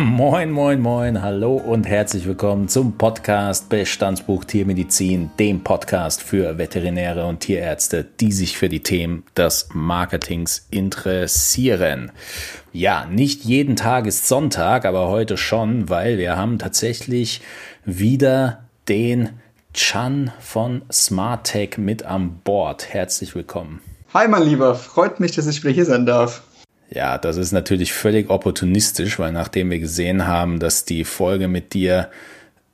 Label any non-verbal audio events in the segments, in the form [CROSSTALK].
Moin, moin, moin, hallo und herzlich willkommen zum Podcast Bestandsbuch Tiermedizin, dem Podcast für Veterinäre und Tierärzte, die sich für die Themen des Marketings interessieren. Ja, nicht jeden Tag ist Sonntag, aber heute schon, weil wir haben tatsächlich wieder den Chan von SmartTech mit an Bord. Herzlich willkommen. Hi, mein Lieber, freut mich, dass ich wieder hier sein darf. Ja, das ist natürlich völlig opportunistisch, weil nachdem wir gesehen haben, dass die Folge mit dir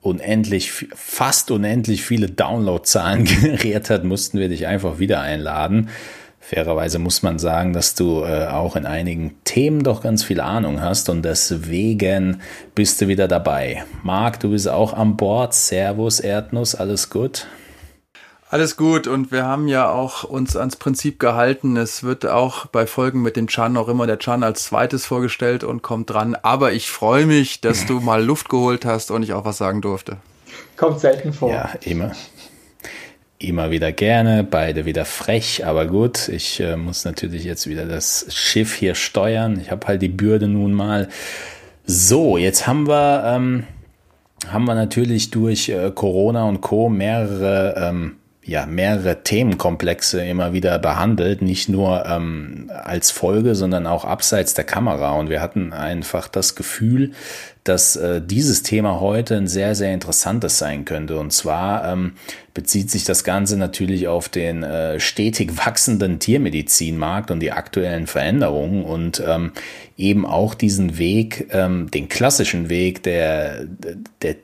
unendlich, fast unendlich viele Downloadzahlen [LAUGHS] generiert hat, mussten wir dich einfach wieder einladen. Fairerweise muss man sagen, dass du äh, auch in einigen Themen doch ganz viel Ahnung hast und deswegen bist du wieder dabei. Marc, du bist auch an Bord. Servus, Erdnuss, alles gut? Alles gut und wir haben ja auch uns ans Prinzip gehalten. Es wird auch bei Folgen mit dem Chan auch immer der Chan als zweites vorgestellt und kommt dran. Aber ich freue mich, dass du mal Luft geholt hast und ich auch was sagen durfte. Kommt selten vor. Ja, immer. Immer wieder gerne, beide wieder frech, aber gut, ich äh, muss natürlich jetzt wieder das Schiff hier steuern. Ich habe halt die Bürde nun mal. So, jetzt haben wir, ähm, haben wir natürlich durch äh, Corona und Co. mehrere ähm, ja, mehrere Themenkomplexe immer wieder behandelt, nicht nur ähm, als Folge, sondern auch abseits der Kamera. Und wir hatten einfach das Gefühl, dass äh, dieses Thema heute ein sehr, sehr interessantes sein könnte. Und zwar ähm, bezieht sich das Ganze natürlich auf den äh, stetig wachsenden Tiermedizinmarkt und die aktuellen Veränderungen und ähm, eben auch diesen Weg, ähm, den klassischen Weg der, der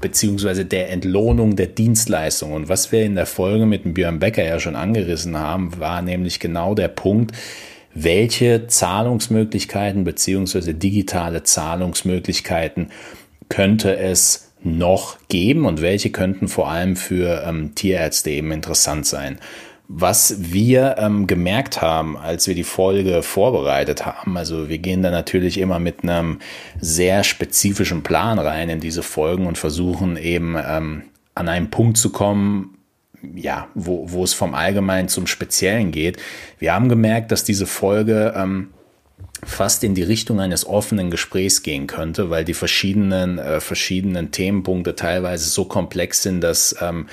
beziehungsweise der Entlohnung der Dienstleistung. Und was wir in der Folge mit dem Björn Becker ja schon angerissen haben, war nämlich genau der Punkt, welche Zahlungsmöglichkeiten beziehungsweise digitale Zahlungsmöglichkeiten könnte es noch geben und welche könnten vor allem für ähm, Tierärzte eben interessant sein. Was wir ähm, gemerkt haben, als wir die Folge vorbereitet haben, also wir gehen da natürlich immer mit einem sehr spezifischen Plan rein in diese Folgen und versuchen eben ähm, an einen Punkt zu kommen, ja, wo, wo es vom Allgemeinen zum Speziellen geht. Wir haben gemerkt, dass diese Folge ähm, fast in die Richtung eines offenen Gesprächs gehen könnte, weil die verschiedenen äh, verschiedenen Themenpunkte teilweise so komplex sind, dass ähm,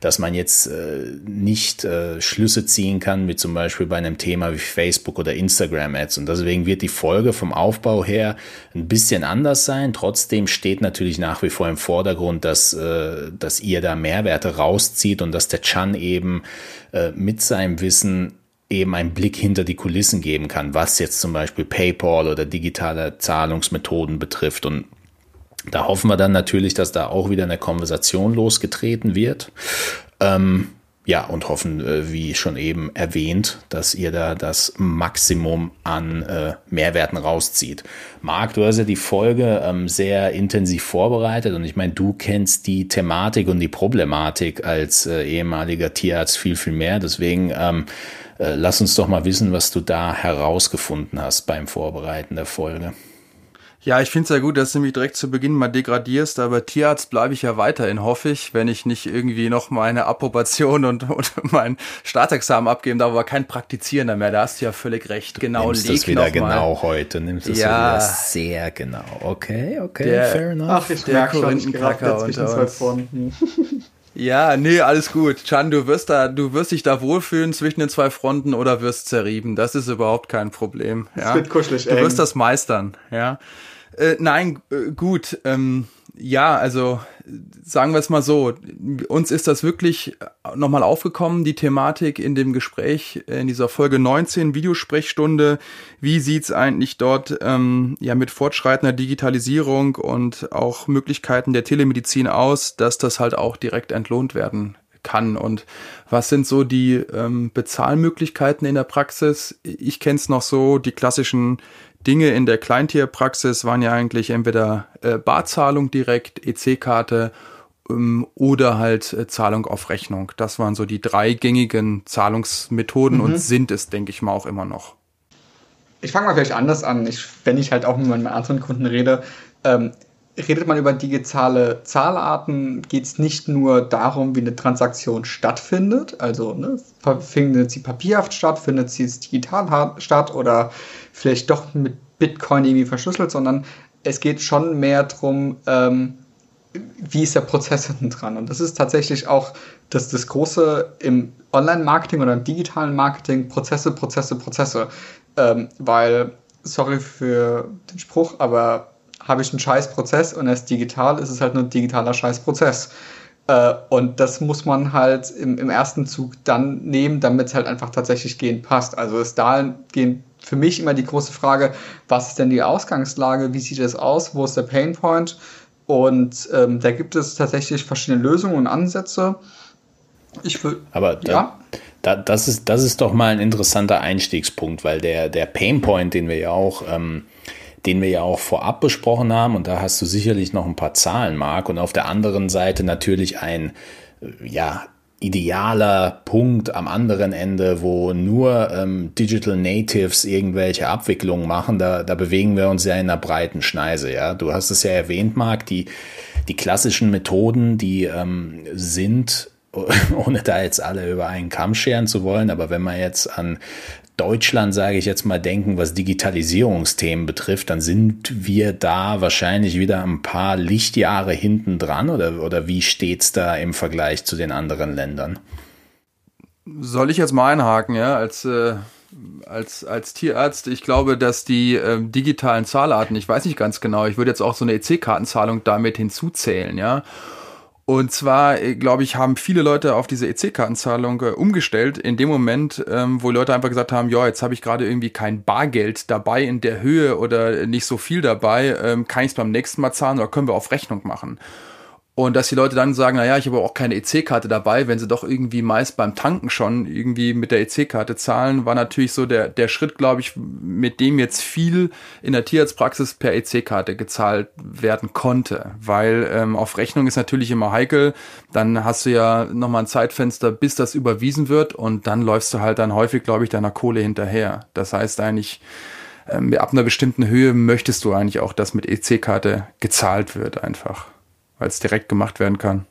dass man jetzt äh, nicht äh, Schlüsse ziehen kann, wie zum Beispiel bei einem Thema wie Facebook oder Instagram Ads. Und deswegen wird die Folge vom Aufbau her ein bisschen anders sein. Trotzdem steht natürlich nach wie vor im Vordergrund, dass äh, dass ihr da Mehrwerte rauszieht und dass der Chan eben äh, mit seinem Wissen eben einen Blick hinter die Kulissen geben kann, was jetzt zum Beispiel PayPal oder digitale Zahlungsmethoden betrifft. Und da hoffen wir dann natürlich, dass da auch wieder eine Konversation losgetreten wird. Ähm, ja, und hoffen, äh, wie schon eben erwähnt, dass ihr da das Maximum an äh, Mehrwerten rauszieht. Marc, du hast ja die Folge ähm, sehr intensiv vorbereitet und ich meine, du kennst die Thematik und die Problematik als äh, ehemaliger Tierarzt viel, viel mehr. Deswegen ähm, äh, lass uns doch mal wissen, was du da herausgefunden hast beim Vorbereiten der Folge. Ja, ich finde es ja gut, dass du mich direkt zu Beginn mal degradierst, aber Tierarzt bleibe ich ja weiterhin, hoffe ich, wenn ich nicht irgendwie noch meine Approbation und, und mein Startexamen abgeben darf, aber kein Praktizierender mehr. Da hast du ja völlig recht. Du genau, nimmst das wieder genau heute, nimmst das ja, wieder sehr genau. Okay, okay, der, fair enough. Ach, ich der Korinthenkracker unter uns. [LAUGHS] Ja, nee, alles gut. Chan, du wirst da, du wirst dich da wohlfühlen zwischen den zwei Fronten oder wirst zerrieben. Das ist überhaupt kein Problem. Ja? Das wird kuschelig. Du wirst das meistern, ja. Äh, nein, äh, gut. Ähm, ja, also sagen wir es mal so, uns ist das wirklich nochmal aufgekommen, die Thematik in dem Gespräch in dieser Folge 19 Videosprechstunde. Wie sieht's eigentlich dort ähm, ja mit fortschreitender Digitalisierung und auch Möglichkeiten der Telemedizin aus, dass das halt auch direkt entlohnt werden kann und was sind so die ähm, Bezahlmöglichkeiten in der Praxis? Ich kenne es noch so, die klassischen Dinge in der Kleintierpraxis waren ja eigentlich entweder äh, Barzahlung direkt, EC-Karte ähm, oder halt äh, Zahlung auf Rechnung. Das waren so die drei gängigen Zahlungsmethoden mhm. und sind es, denke ich mal, auch immer noch. Ich fange mal vielleicht anders an. Ich, wenn ich halt auch mit meinen anderen Kunden rede, ähm, redet man über digitale Zahlarten, geht es nicht nur darum, wie eine Transaktion stattfindet, also ne, findet sie papierhaft statt, findet sie digital statt oder vielleicht doch mit Bitcoin irgendwie verschlüsselt, sondern es geht schon mehr darum, ähm, wie ist der Prozess [LAUGHS] hinten dran. Und das ist tatsächlich auch das, das Große im Online-Marketing oder im digitalen Marketing, Prozesse, Prozesse, Prozesse. Ähm, weil, sorry für den Spruch, aber habe ich einen scheiß Prozess und er ist digital, ist es halt nur ein digitaler scheiß Prozess. Äh, und das muss man halt im, im ersten Zug dann nehmen, damit es halt einfach tatsächlich gehen passt. Also ist dahingehend für mich immer die große Frage, was ist denn die Ausgangslage, wie sieht es aus, wo ist der Painpoint? Und ähm, da gibt es tatsächlich verschiedene Lösungen und Ansätze. Ich will, Aber da, ja. Da, das, ist, das ist doch mal ein interessanter Einstiegspunkt, weil der, der Painpoint, den wir ja auch ähm, den wir ja auch vorab besprochen haben. Und da hast du sicherlich noch ein paar Zahlen, Marc. Und auf der anderen Seite natürlich ein, äh, ja, idealer Punkt am anderen Ende, wo nur ähm, Digital Natives irgendwelche Abwicklungen machen, da, da bewegen wir uns ja in einer breiten Schneise. Ja, du hast es ja erwähnt, Marc, die die klassischen Methoden, die ähm, sind [LAUGHS] ohne da jetzt alle über einen Kamm scheren zu wollen, aber wenn man jetzt an Deutschland, sage ich jetzt mal, denken, was Digitalisierungsthemen betrifft, dann sind wir da wahrscheinlich wieder ein paar Lichtjahre hinten dran oder, oder wie es da im Vergleich zu den anderen Ländern? Soll ich jetzt mal einhaken, ja, als, äh, als, als Tierarzt? Ich glaube, dass die äh, digitalen Zahlarten, ich weiß nicht ganz genau, ich würde jetzt auch so eine EC-Kartenzahlung damit hinzuzählen, ja. Und zwar, äh, glaube ich, haben viele Leute auf diese EC-Kartenzahlung äh, umgestellt in dem Moment, ähm, wo Leute einfach gesagt haben, ja, jetzt habe ich gerade irgendwie kein Bargeld dabei in der Höhe oder nicht so viel dabei, ähm, kann ich es beim nächsten Mal zahlen oder können wir auf Rechnung machen? Und dass die Leute dann sagen, naja, ich habe auch keine EC-Karte dabei, wenn sie doch irgendwie meist beim Tanken schon irgendwie mit der EC-Karte zahlen, war natürlich so der, der Schritt, glaube ich, mit dem jetzt viel in der Tierarztpraxis per EC-Karte gezahlt werden konnte. Weil ähm, auf Rechnung ist natürlich immer heikel, dann hast du ja nochmal ein Zeitfenster, bis das überwiesen wird und dann läufst du halt dann häufig, glaube ich, deiner Kohle hinterher. Das heißt eigentlich, ähm, ab einer bestimmten Höhe möchtest du eigentlich auch, dass mit EC-Karte gezahlt wird einfach weil es direkt gemacht werden kann.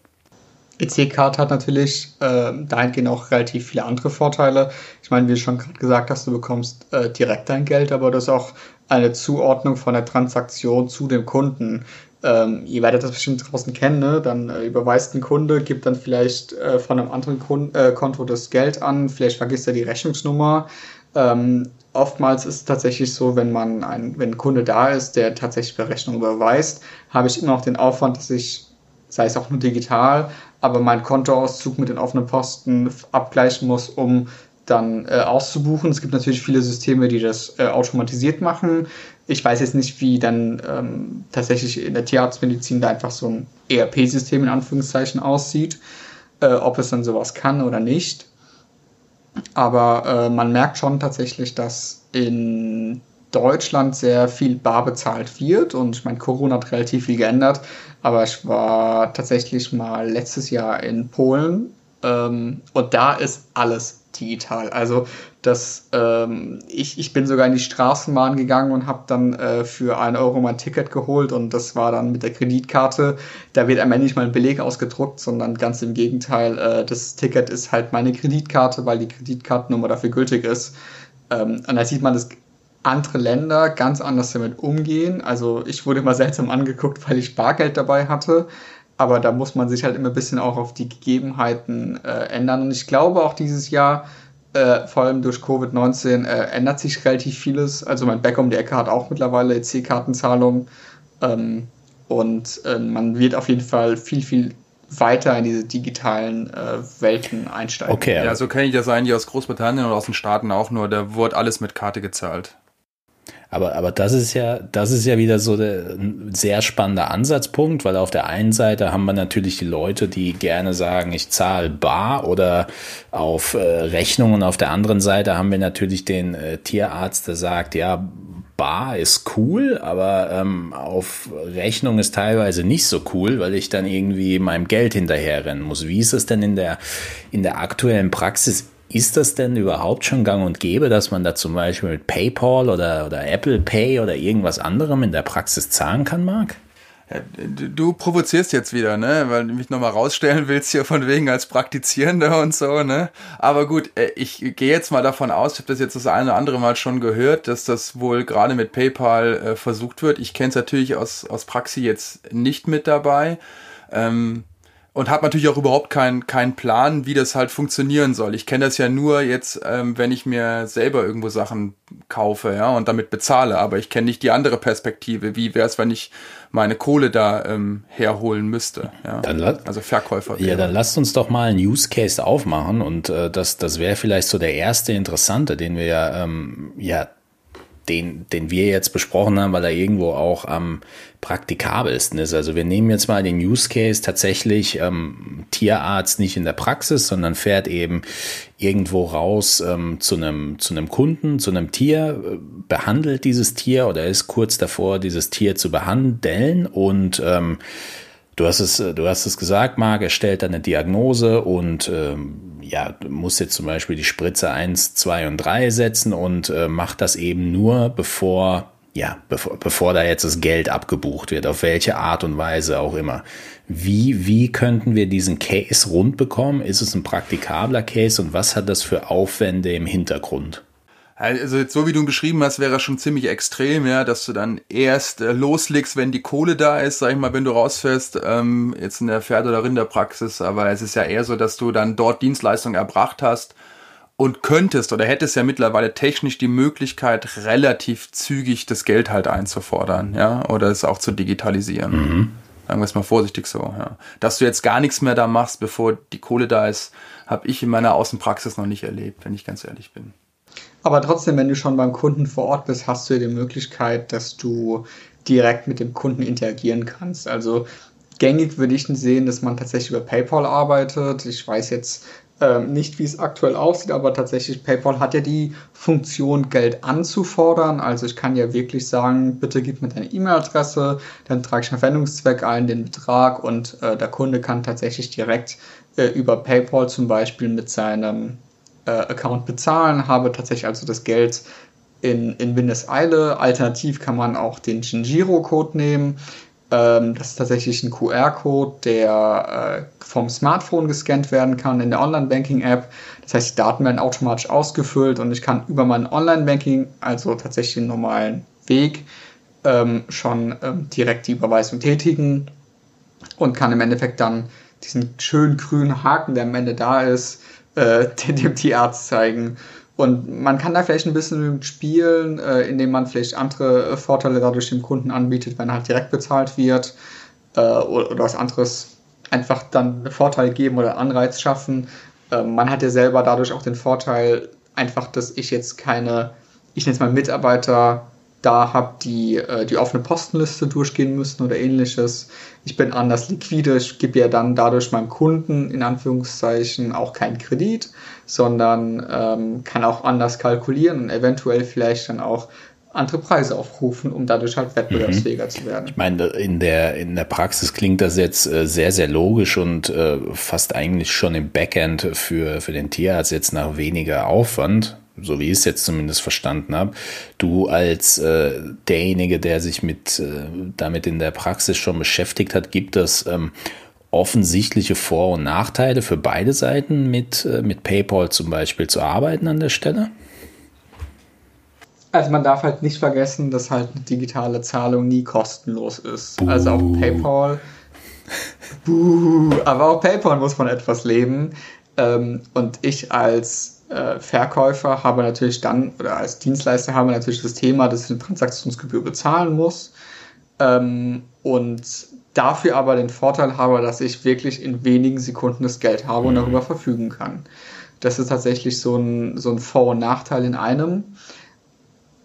EC-Card hat natürlich äh, dahingehend auch relativ viele andere Vorteile. Ich meine, wie du schon gerade gesagt hast, du bekommst äh, direkt dein Geld, aber das ist auch eine Zuordnung von der Transaktion zu dem Kunden. Ähm, ihr werdet das bestimmt draußen kennen, ne? dann äh, überweist ein Kunde, gibt dann vielleicht äh, von einem anderen Kun äh, Konto das Geld an, vielleicht vergisst er die Rechnungsnummer. Ähm, oftmals ist es tatsächlich so, wenn man ein, wenn ein Kunde da ist, der tatsächlich Berechnung überweist, habe ich immer noch den Aufwand, dass ich, sei es auch nur digital, aber meinen Kontoauszug mit den offenen Posten abgleichen muss, um dann äh, auszubuchen. Es gibt natürlich viele Systeme, die das äh, automatisiert machen. Ich weiß jetzt nicht, wie dann ähm, tatsächlich in der Tierarztmedizin da einfach so ein ERP-System in Anführungszeichen aussieht, äh, ob es dann sowas kann oder nicht. Aber äh, man merkt schon tatsächlich, dass in Deutschland sehr viel bar bezahlt wird und ich meine, Corona hat relativ viel geändert, aber ich war tatsächlich mal letztes Jahr in Polen ähm, und da ist alles digital. Also das, ähm, ich, ich bin sogar in die Straßenbahn gegangen und habe dann äh, für einen Euro mein Ticket geholt und das war dann mit der Kreditkarte. Da wird einmal nicht mal ein Beleg ausgedruckt, sondern ganz im Gegenteil, äh, das Ticket ist halt meine Kreditkarte, weil die Kreditkartennummer dafür gültig ist. Ähm, und da sieht man, dass andere Länder ganz anders damit umgehen. Also ich wurde immer [LAUGHS] seltsam angeguckt, weil ich Bargeld dabei hatte. Aber da muss man sich halt immer ein bisschen auch auf die Gegebenheiten äh, ändern. Und ich glaube auch dieses Jahr, äh, vor allem durch Covid-19, äh, ändert sich relativ vieles. Also mein Bäcker um die Ecke hat auch mittlerweile EC-Kartenzahlung. Ähm, und äh, man wird auf jeden Fall viel, viel weiter in diese digitalen äh, Welten einsteigen. Okay. Ja, so kenne ich das eigentlich aus Großbritannien und aus den Staaten auch nur. Da wurde alles mit Karte gezahlt. Aber, aber das ist ja, das ist ja wieder so der, ein sehr spannender Ansatzpunkt, weil auf der einen Seite haben wir natürlich die Leute, die gerne sagen, ich zahle bar oder auf äh, Rechnung und auf der anderen Seite haben wir natürlich den äh, Tierarzt, der sagt, ja, bar ist cool, aber ähm, auf Rechnung ist teilweise nicht so cool, weil ich dann irgendwie meinem Geld hinterherrennen muss. Wie ist es denn in der, in der aktuellen Praxis? Ist das denn überhaupt schon gang und gäbe, dass man da zum Beispiel mit PayPal oder, oder Apple Pay oder irgendwas anderem in der Praxis zahlen kann, Marc? Du provozierst jetzt wieder, ne? Weil du mich nochmal rausstellen willst hier von wegen als Praktizierender und so, ne? Aber gut, äh, ich gehe jetzt mal davon aus, ich habe das jetzt das eine oder andere Mal schon gehört, dass das wohl gerade mit PayPal äh, versucht wird. Ich kenne es natürlich aus, aus Praxi jetzt nicht mit dabei. Ähm, und habe natürlich auch überhaupt keinen keinen Plan, wie das halt funktionieren soll. Ich kenne das ja nur jetzt, ähm, wenn ich mir selber irgendwo Sachen kaufe, ja, und damit bezahle. Aber ich kenne nicht die andere Perspektive. Wie wäre es, wenn ich meine Kohle da ähm, herholen müsste? Ja? Dann also Verkäufer. Ja, dann lasst uns doch mal einen Use Case aufmachen und äh, das, das wäre vielleicht so der erste interessante, den wir ja, ähm, ja den, den wir jetzt besprochen haben, weil er irgendwo auch am praktikabelsten ist. Also wir nehmen jetzt mal den Use Case tatsächlich ähm, Tierarzt nicht in der Praxis, sondern fährt eben irgendwo raus ähm, zu einem zu einem Kunden, zu einem Tier, äh, behandelt dieses Tier oder ist kurz davor, dieses Tier zu behandeln und ähm, Du hast es, du hast es gesagt, Marc, er stellt eine Diagnose und ähm, ja, muss jetzt zum Beispiel die Spritze 1, 2 und 3 setzen und äh, macht das eben nur, bevor, ja, bevor, bevor da jetzt das Geld abgebucht wird, auf welche Art und Weise auch immer. Wie, wie könnten wir diesen Case rund bekommen? Ist es ein praktikabler Case und was hat das für Aufwände im Hintergrund? Also jetzt so wie du ihn beschrieben hast, wäre das schon ziemlich extrem, ja, dass du dann erst äh, loslegst, wenn die Kohle da ist, sag ich mal, wenn du rausfährst, ähm, jetzt in der Pferde- oder Rinderpraxis, aber es ist ja eher so, dass du dann dort Dienstleistungen erbracht hast und könntest oder hättest ja mittlerweile technisch die Möglichkeit, relativ zügig das Geld halt einzufordern, ja, oder es auch zu digitalisieren. Mhm. Sagen wir es mal vorsichtig so, ja. Dass du jetzt gar nichts mehr da machst, bevor die Kohle da ist, habe ich in meiner Außenpraxis noch nicht erlebt, wenn ich ganz ehrlich bin. Aber trotzdem, wenn du schon beim Kunden vor Ort bist, hast du die Möglichkeit, dass du direkt mit dem Kunden interagieren kannst. Also gängig würde ich sehen, dass man tatsächlich über PayPal arbeitet. Ich weiß jetzt ähm, nicht, wie es aktuell aussieht, aber tatsächlich PayPal hat ja die Funktion, Geld anzufordern. Also ich kann ja wirklich sagen, bitte gib mir deine E-Mail-Adresse, dann trage ich einen Verwendungszweck ein, den Betrag und äh, der Kunde kann tatsächlich direkt äh, über PayPal zum Beispiel mit seinem äh, Account bezahlen, habe tatsächlich also das Geld in, in Windeseile. Alternativ kann man auch den Shinjiro-Code nehmen. Ähm, das ist tatsächlich ein QR-Code, der äh, vom Smartphone gescannt werden kann in der Online-Banking-App. Das heißt, die Daten werden automatisch ausgefüllt und ich kann über mein Online-Banking, also tatsächlich den normalen Weg, ähm, schon ähm, direkt die Überweisung tätigen und kann im Endeffekt dann diesen schönen grünen Haken, der am Ende da ist, äh, [LAUGHS] dem Tierarzt zeigen. Und man kann da vielleicht ein bisschen spielen, äh, indem man vielleicht andere Vorteile dadurch dem Kunden anbietet, wenn halt direkt bezahlt wird äh, oder, oder was anderes einfach dann Vorteil geben oder Anreiz schaffen. Äh, man hat ja selber dadurch auch den Vorteil, einfach, dass ich jetzt keine, ich nenne es mal Mitarbeiter da habe, die äh, die offene Postenliste durchgehen müssen oder ähnliches. Ich bin anders liquide, ich gebe ja dann dadurch meinem Kunden in Anführungszeichen auch keinen Kredit, sondern ähm, kann auch anders kalkulieren und eventuell vielleicht dann auch andere Preise aufrufen, um dadurch halt wettbewerbsfähiger mhm. zu werden. Ich meine, in der, in der Praxis klingt das jetzt äh, sehr, sehr logisch und äh, fast eigentlich schon im Backend für, für den Tierarzt jetzt nach weniger Aufwand so wie ich es jetzt zumindest verstanden habe, du als äh, derjenige, der sich mit äh, damit in der Praxis schon beschäftigt hat, gibt es ähm, offensichtliche Vor- und Nachteile für beide Seiten mit, äh, mit PayPal zum Beispiel zu arbeiten an der Stelle? Also man darf halt nicht vergessen, dass halt eine digitale Zahlung nie kostenlos ist. Buh. Also auch PayPal. Buh, aber auch PayPal muss von etwas leben. Ähm, und ich als äh, Verkäufer habe natürlich dann, oder als Dienstleister habe natürlich das Thema, dass ich eine Transaktionsgebühr bezahlen muss. Ähm, und dafür aber den Vorteil habe, dass ich wirklich in wenigen Sekunden das Geld habe und darüber verfügen kann. Das ist tatsächlich so ein, so ein Vor- und Nachteil in einem.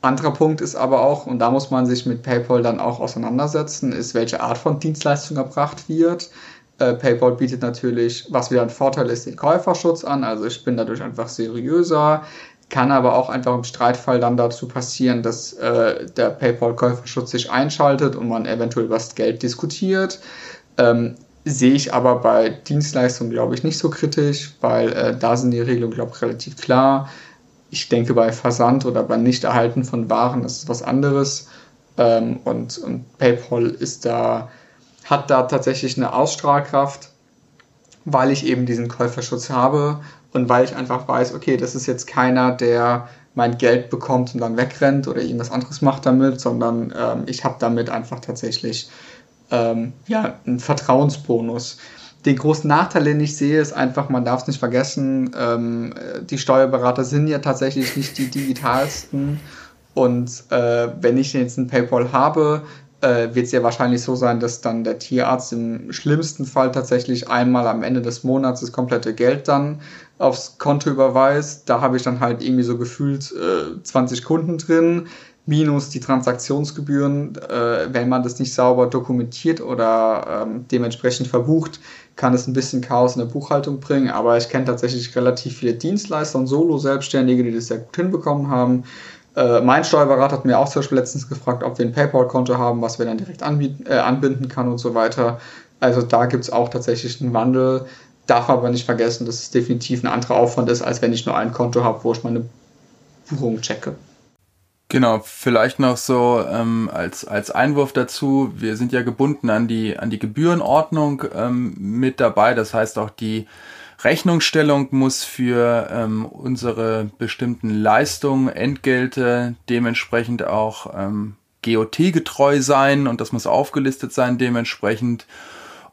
Anderer Punkt ist aber auch, und da muss man sich mit PayPal dann auch auseinandersetzen, ist, welche Art von Dienstleistung erbracht wird. Äh, PayPal bietet natürlich, was wieder ein Vorteil ist, den Käuferschutz an. Also ich bin dadurch einfach seriöser. Kann aber auch einfach im Streitfall dann dazu passieren, dass äh, der PayPal-Käuferschutz sich einschaltet und man eventuell über das Geld diskutiert. Ähm, sehe ich aber bei Dienstleistungen, glaube ich, nicht so kritisch, weil äh, da sind die Regelungen, glaube ich, relativ klar. Ich denke, bei Versand oder beim Nichterhalten von Waren ist es was anderes. Ähm, und, und PayPal ist da hat da tatsächlich eine Ausstrahlkraft, weil ich eben diesen Käuferschutz habe und weil ich einfach weiß, okay, das ist jetzt keiner, der mein Geld bekommt und dann wegrennt oder irgendwas anderes macht damit, sondern ähm, ich habe damit einfach tatsächlich ähm, ja, einen Vertrauensbonus. Den großen Nachteil, den ich sehe, ist einfach, man darf es nicht vergessen, ähm, die Steuerberater sind ja tatsächlich nicht die digitalsten. Und äh, wenn ich jetzt ein PayPal habe, äh, wird es ja wahrscheinlich so sein, dass dann der Tierarzt im schlimmsten Fall tatsächlich einmal am Ende des Monats das komplette Geld dann aufs Konto überweist. Da habe ich dann halt irgendwie so gefühlt äh, 20 Kunden drin, minus die Transaktionsgebühren. Äh, wenn man das nicht sauber dokumentiert oder ähm, dementsprechend verbucht, kann es ein bisschen Chaos in der Buchhaltung bringen. Aber ich kenne tatsächlich relativ viele Dienstleister und Solo-Selbstständige, die das sehr gut hinbekommen haben. Äh, mein Steuerberater hat mir auch zum Beispiel letztens gefragt, ob wir ein PayPal-Konto haben, was wir dann direkt anbieten, äh, anbinden kann und so weiter. Also da gibt es auch tatsächlich einen Wandel. Darf aber nicht vergessen, dass es definitiv ein anderer Aufwand ist, als wenn ich nur ein Konto habe, wo ich meine Buchung checke. Genau, vielleicht noch so ähm, als, als Einwurf dazu, wir sind ja gebunden an die, an die Gebührenordnung ähm, mit dabei. Das heißt auch die Rechnungsstellung muss für ähm, unsere bestimmten Leistungen, Entgelte dementsprechend auch ähm, GOT-getreu sein und das muss aufgelistet sein dementsprechend.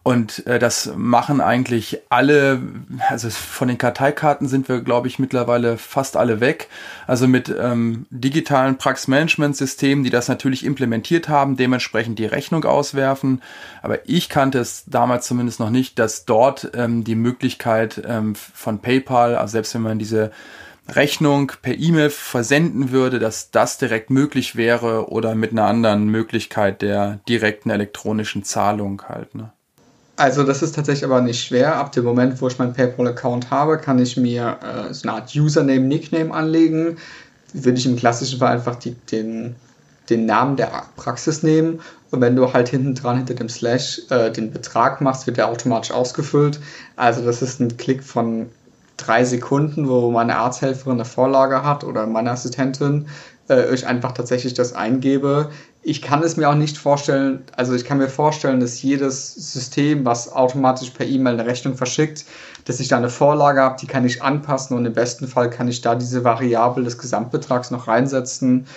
Und äh, das machen eigentlich alle, also von den Karteikarten sind wir, glaube ich, mittlerweile fast alle weg. Also mit ähm, digitalen Praxismanagement-Systemen, die das natürlich implementiert haben, dementsprechend die Rechnung auswerfen. Aber ich kannte es damals zumindest noch nicht, dass dort ähm, die Möglichkeit ähm, von PayPal, also selbst wenn man diese Rechnung per E-Mail versenden würde, dass das direkt möglich wäre oder mit einer anderen Möglichkeit der direkten elektronischen Zahlung halt. Ne? Also das ist tatsächlich aber nicht schwer. Ab dem Moment, wo ich meinen PayPal-Account habe, kann ich mir äh, so eine Art Username, Nickname anlegen. Würde ich im klassischen Fall einfach die, den, den Namen der Praxis nehmen. Und wenn du halt hinten dran, hinter dem Slash, äh, den Betrag machst, wird der automatisch ausgefüllt. Also das ist ein Klick von drei Sekunden, wo meine Arzthelferin eine Vorlage hat oder meine Assistentin äh, ich einfach tatsächlich das eingebe. Ich kann es mir auch nicht vorstellen, also ich kann mir vorstellen, dass jedes System, was automatisch per E-Mail eine Rechnung verschickt, dass ich da eine Vorlage habe, die kann ich anpassen und im besten Fall kann ich da diese Variable des Gesamtbetrags noch reinsetzen.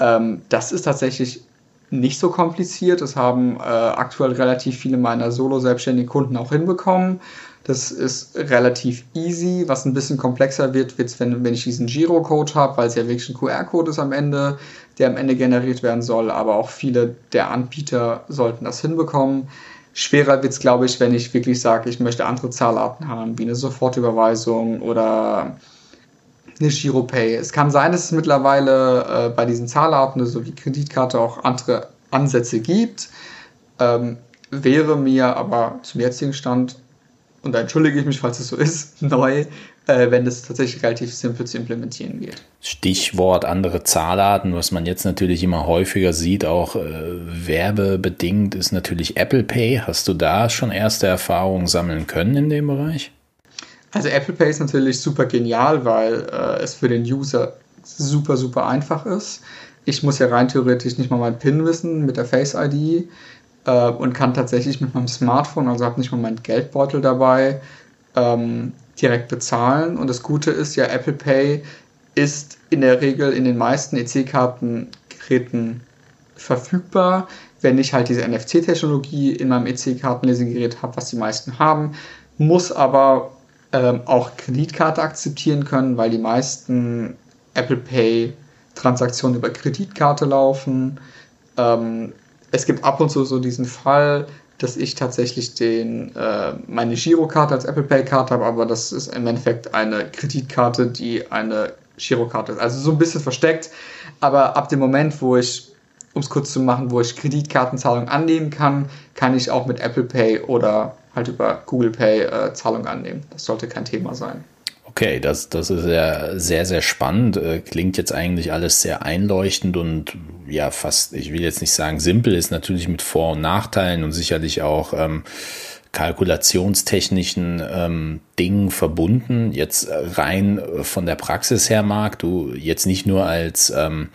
Ähm, das ist tatsächlich nicht so kompliziert. Das haben äh, aktuell relativ viele meiner solo-selbstständigen Kunden auch hinbekommen. Das ist relativ easy. Was ein bisschen komplexer wird, wird wenn, wenn ich diesen Girocode habe, weil es ja wirklich ein QR-Code ist am Ende, der am Ende generiert werden soll. Aber auch viele der Anbieter sollten das hinbekommen. Schwerer wird es, glaube ich, wenn ich wirklich sage, ich möchte andere Zahlarten haben, wie eine Sofortüberweisung oder eine Giropay. Es kann sein, dass es mittlerweile äh, bei diesen Zahlarten, so wie Kreditkarte, auch andere Ansätze gibt. Ähm, wäre mir aber zum jetzigen Stand und da entschuldige ich mich, falls es so ist, [LAUGHS] neu, äh, wenn das tatsächlich relativ simpel zu implementieren geht. Stichwort andere Zahlarten, was man jetzt natürlich immer häufiger sieht, auch äh, werbebedingt, ist natürlich Apple Pay. Hast du da schon erste Erfahrungen sammeln können in dem Bereich? Also Apple Pay ist natürlich super genial, weil äh, es für den User super, super einfach ist. Ich muss ja rein theoretisch nicht mal mein PIN wissen mit der Face ID äh, und kann tatsächlich mit meinem Smartphone, also habe nicht mal meinen Geldbeutel dabei, ähm, direkt bezahlen. Und das Gute ist ja, Apple Pay ist in der Regel in den meisten EC-Kartengeräten verfügbar. Wenn ich halt diese NFC-Technologie in meinem EC-Kartenlesegerät habe, was die meisten haben, muss aber ähm, auch Kreditkarte akzeptieren können, weil die meisten Apple Pay Transaktionen über Kreditkarte laufen. Ähm, es gibt ab und zu so diesen Fall, dass ich tatsächlich den, äh, meine Girokarte als Apple Pay-Karte habe, aber das ist im Endeffekt eine Kreditkarte, die eine Girokarte ist. Also so ein bisschen versteckt, aber ab dem Moment, wo ich, um es kurz zu machen, wo ich Kreditkartenzahlung annehmen kann, kann ich auch mit Apple Pay oder halt über Google Pay äh, Zahlung annehmen. Das sollte kein Thema sein. Okay, das, das ist ja sehr, sehr spannend. Äh, klingt jetzt eigentlich alles sehr einleuchtend und ja, fast, ich will jetzt nicht sagen simpel, ist natürlich mit Vor- und Nachteilen und sicherlich auch ähm, kalkulationstechnischen ähm, Dingen verbunden. Jetzt rein von der Praxis her, Marc, du jetzt nicht nur als ähm,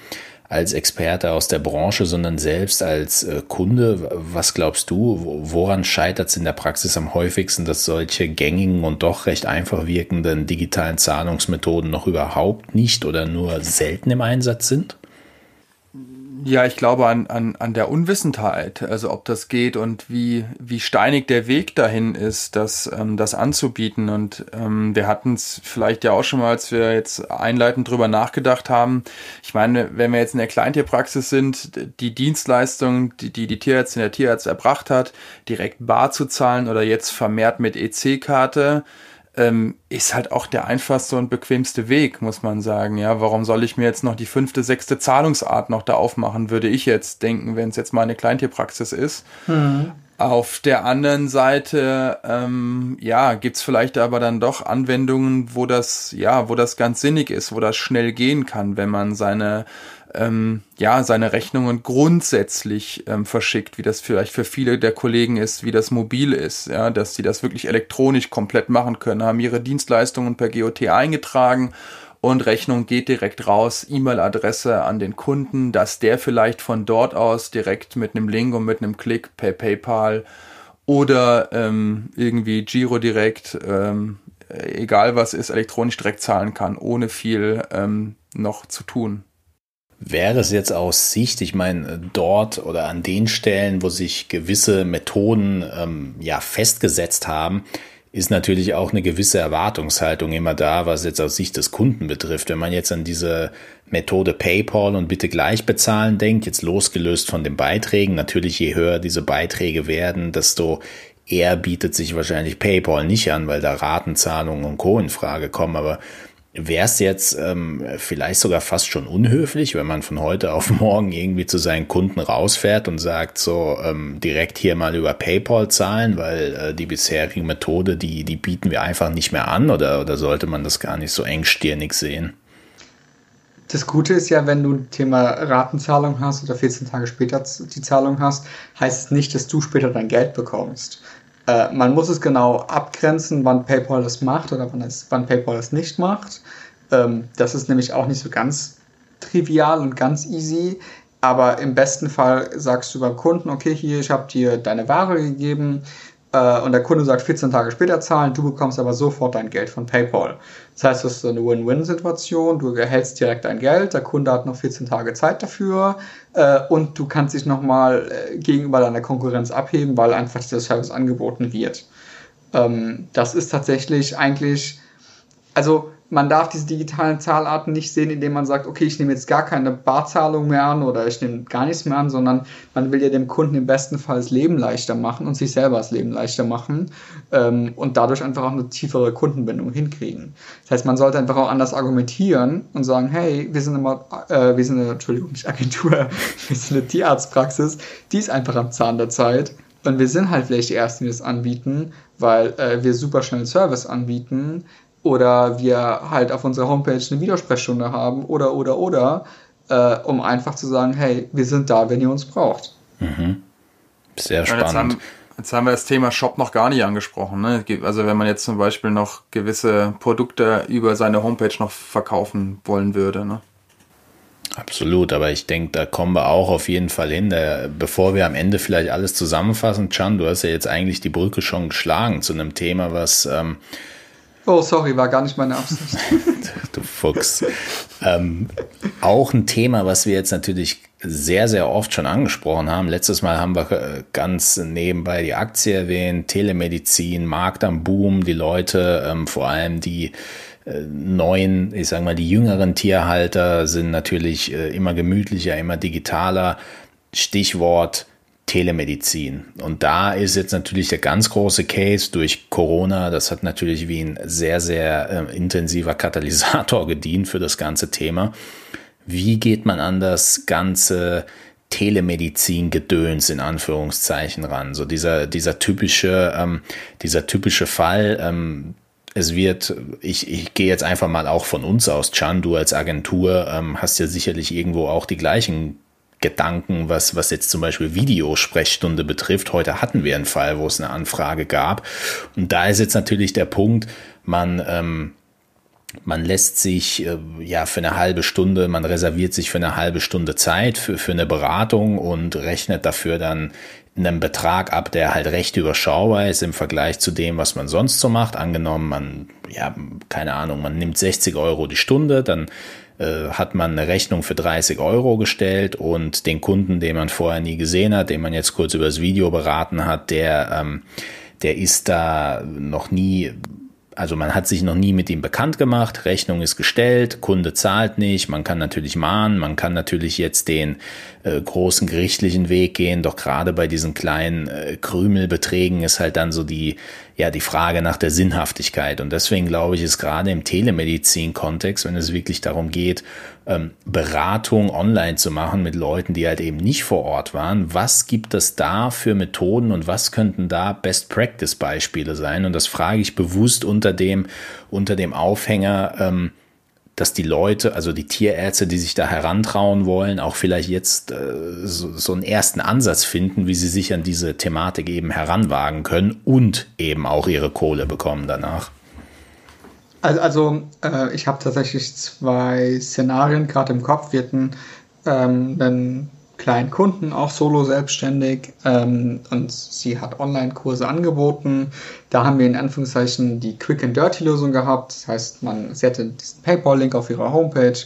als Experte aus der Branche, sondern selbst als äh, Kunde. Was glaubst du, woran scheitert es in der Praxis am häufigsten, dass solche gängigen und doch recht einfach wirkenden digitalen Zahlungsmethoden noch überhaupt nicht oder nur selten im Einsatz sind? Ja, ich glaube an, an, an der Unwissenheit, also ob das geht und wie, wie steinig der Weg dahin ist, das, ähm, das anzubieten. Und ähm, wir hatten es vielleicht ja auch schon mal, als wir jetzt einleitend drüber nachgedacht haben. Ich meine, wenn wir jetzt in der Kleintierpraxis sind, die Dienstleistung, die die, die Tierärztin, der Tierarzt erbracht hat, direkt bar zu zahlen oder jetzt vermehrt mit EC-Karte, ähm, ist halt auch der einfachste und bequemste Weg, muss man sagen. Ja, warum soll ich mir jetzt noch die fünfte, sechste Zahlungsart noch da aufmachen, würde ich jetzt denken, wenn es jetzt mal eine Kleintierpraxis ist. Mhm. Auf der anderen Seite, ähm, ja, gibt's vielleicht aber dann doch Anwendungen, wo das, ja, wo das ganz sinnig ist, wo das schnell gehen kann, wenn man seine ähm, ja, seine Rechnungen grundsätzlich ähm, verschickt, wie das vielleicht für viele der Kollegen ist, wie das mobil ist, ja, dass sie das wirklich elektronisch komplett machen können, haben ihre Dienstleistungen per GOT eingetragen und Rechnung geht direkt raus, E-Mail-Adresse an den Kunden, dass der vielleicht von dort aus direkt mit einem Link und mit einem Klick per PayPal oder ähm, irgendwie Giro direkt, ähm, egal was ist, elektronisch direkt zahlen kann, ohne viel ähm, noch zu tun. Wäre es jetzt aus Sicht, ich meine, dort oder an den Stellen, wo sich gewisse Methoden ähm, ja festgesetzt haben, ist natürlich auch eine gewisse Erwartungshaltung immer da, was jetzt aus Sicht des Kunden betrifft. Wenn man jetzt an diese Methode PayPal und bitte gleich bezahlen denkt, jetzt losgelöst von den Beiträgen, natürlich je höher diese Beiträge werden, desto eher bietet sich wahrscheinlich PayPal nicht an, weil da Ratenzahlungen und Co. in Frage kommen, aber Wäre es jetzt ähm, vielleicht sogar fast schon unhöflich, wenn man von heute auf [LAUGHS] morgen irgendwie zu seinen Kunden rausfährt und sagt, so ähm, direkt hier mal über PayPal zahlen, weil äh, die bisherige Methode, die, die bieten wir einfach nicht mehr an oder, oder sollte man das gar nicht so engstirnig sehen? Das Gute ist ja, wenn du ein Thema Ratenzahlung hast oder 14 Tage später die Zahlung hast, heißt es nicht, dass du später dein Geld bekommst. Äh, man muss es genau abgrenzen, wann PayPal das macht oder wann, es, wann PayPal es nicht macht. Ähm, das ist nämlich auch nicht so ganz trivial und ganz easy. Aber im besten Fall sagst du beim Kunden, okay, hier, ich habe dir deine Ware gegeben, äh, und der Kunde sagt 14 Tage später zahlen, du bekommst aber sofort dein Geld von PayPal. Das heißt, das ist eine Win-Win-Situation, du erhältst direkt dein Geld, der Kunde hat noch 14 Tage Zeit dafür äh, und du kannst dich nochmal äh, gegenüber deiner Konkurrenz abheben, weil einfach dieser Service angeboten wird. Ähm, das ist tatsächlich eigentlich, also man darf diese digitalen Zahlarten nicht sehen, indem man sagt, okay, ich nehme jetzt gar keine Barzahlung mehr an oder ich nehme gar nichts mehr an, sondern man will ja dem Kunden im besten Fall das Leben leichter machen und sich selber das Leben leichter machen ähm, und dadurch einfach auch eine tiefere Kundenbindung hinkriegen. Das heißt, man sollte einfach auch anders argumentieren und sagen, hey, wir sind immer, äh, wir sind eine, Entschuldigung, nicht Agentur, [LAUGHS] wir sind eine Tierarztpraxis, die ist einfach am Zahn der Zeit. Und wir sind halt vielleicht die Ersten, die das anbieten, weil äh, wir super schnell Service anbieten, oder wir halt auf unserer Homepage eine Videosprechstunde haben oder, oder, oder, äh, um einfach zu sagen, hey, wir sind da, wenn ihr uns braucht. Mhm. Sehr spannend. Jetzt haben, jetzt haben, wir das Thema Shop noch gar nicht angesprochen. Ne? Also wenn man jetzt zum Beispiel noch gewisse Produkte über seine Homepage noch verkaufen wollen würde. Ne? Absolut, aber ich denke, da kommen wir auch auf jeden Fall hin. Da, bevor wir am Ende vielleicht alles zusammenfassen, Chan, du hast ja jetzt eigentlich die Brücke schon geschlagen zu einem Thema, was ähm, Oh, sorry, war gar nicht meine Absicht. [LAUGHS] du Fuchs. ähm, auch ein Thema, was wir jetzt natürlich sehr, sehr oft schon angesprochen haben. Letztes Mal haben wir äh, ganz nebenbei die Aktie erwähnt, Telemedizin, Markt am Boom, die Leute, ähm, vor allem die äh, neuen, ich sage mal, die jüngeren Tierhalter sind natürlich äh, immer gemütlicher, immer digitaler. Stichwort Telemedizin. Und da ist jetzt natürlich der ganz große Case durch Corona. Das hat natürlich wie ein sehr, sehr äh, intensiver Katalysator [LAUGHS] gedient für das ganze Thema. Wie geht man an das ganze Telemedizin-Gedöns in Anführungszeichen ran? So dieser, dieser typische, ähm, dieser typische Fall, ähm, es wird, ich, ich gehe jetzt einfach mal auch von uns aus, Chan, du als Agentur ähm, hast ja sicherlich irgendwo auch die gleichen Gedanken, was, was jetzt zum Beispiel Videosprechstunde betrifft. Heute hatten wir einen Fall, wo es eine Anfrage gab. Und da ist jetzt natürlich der Punkt, man, ähm, man lässt sich äh, ja für eine halbe Stunde, man reserviert sich für eine halbe Stunde Zeit für, für eine Beratung und rechnet dafür dann einen Betrag ab, der halt recht überschaubar ist im Vergleich zu dem, was man sonst so macht. Angenommen, man, ja, keine Ahnung, man nimmt 60 Euro die Stunde, dann äh, hat man eine Rechnung für 30 Euro gestellt und den Kunden, den man vorher nie gesehen hat, den man jetzt kurz übers Video beraten hat, der, ähm, der ist da noch nie also man hat sich noch nie mit ihm bekannt gemacht, Rechnung ist gestellt, Kunde zahlt nicht, man kann natürlich mahnen, man kann natürlich jetzt den äh, großen gerichtlichen Weg gehen, doch gerade bei diesen kleinen äh, Krümelbeträgen ist halt dann so die, ja, die Frage nach der Sinnhaftigkeit. Und deswegen glaube ich, ist gerade im Telemedizin-Kontext, wenn es wirklich darum geht, ähm, Beratung online zu machen mit Leuten, die halt eben nicht vor Ort waren. Was gibt es da für Methoden und was könnten da Best Practice Beispiele sein? Und das frage ich bewusst unter dem, unter dem Aufhänger, ähm, dass die Leute, also die Tierärzte, die sich da herantrauen wollen, auch vielleicht jetzt äh, so, so einen ersten Ansatz finden, wie sie sich an diese Thematik eben heranwagen können und eben auch ihre Kohle bekommen danach. Also, also äh, ich habe tatsächlich zwei Szenarien gerade im Kopf. Wir hatten ähm, einen kleinen Kunden, auch solo selbstständig, ähm, und sie hat Online-Kurse angeboten. Da haben wir in Anführungszeichen die Quick and Dirty Lösung gehabt. Das heißt, man, sie hatte diesen PayPal-Link auf ihrer Homepage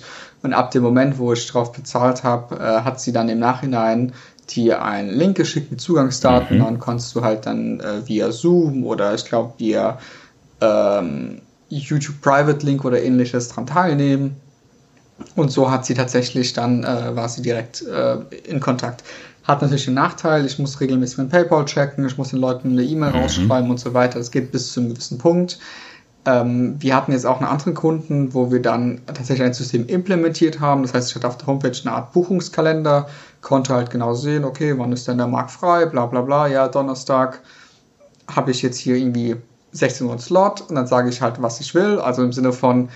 und ab dem Moment, wo ich drauf bezahlt habe, äh, hat sie dann im Nachhinein dir einen Link geschickt mit Zugangsdaten. Mhm. Dann konntest du halt dann äh, via Zoom oder ich glaube via ähm, YouTube Private Link oder ähnliches dran teilnehmen. Und so hat sie tatsächlich dann, äh, war sie direkt äh, in Kontakt. Hat natürlich einen Nachteil, ich muss regelmäßig mein PayPal checken, ich muss den Leuten eine E-Mail mhm. rausschreiben und so weiter. Das geht bis zu einem gewissen Punkt. Ähm, wir hatten jetzt auch einen anderen Kunden, wo wir dann tatsächlich ein System implementiert haben. Das heißt, ich hatte auf der Homepage eine Art Buchungskalender, konnte halt genau sehen, okay, wann ist denn der Markt frei, bla bla bla, ja, Donnerstag habe ich jetzt hier irgendwie 16 Uhr Slot und dann sage ich halt, was ich will. Also im Sinne von,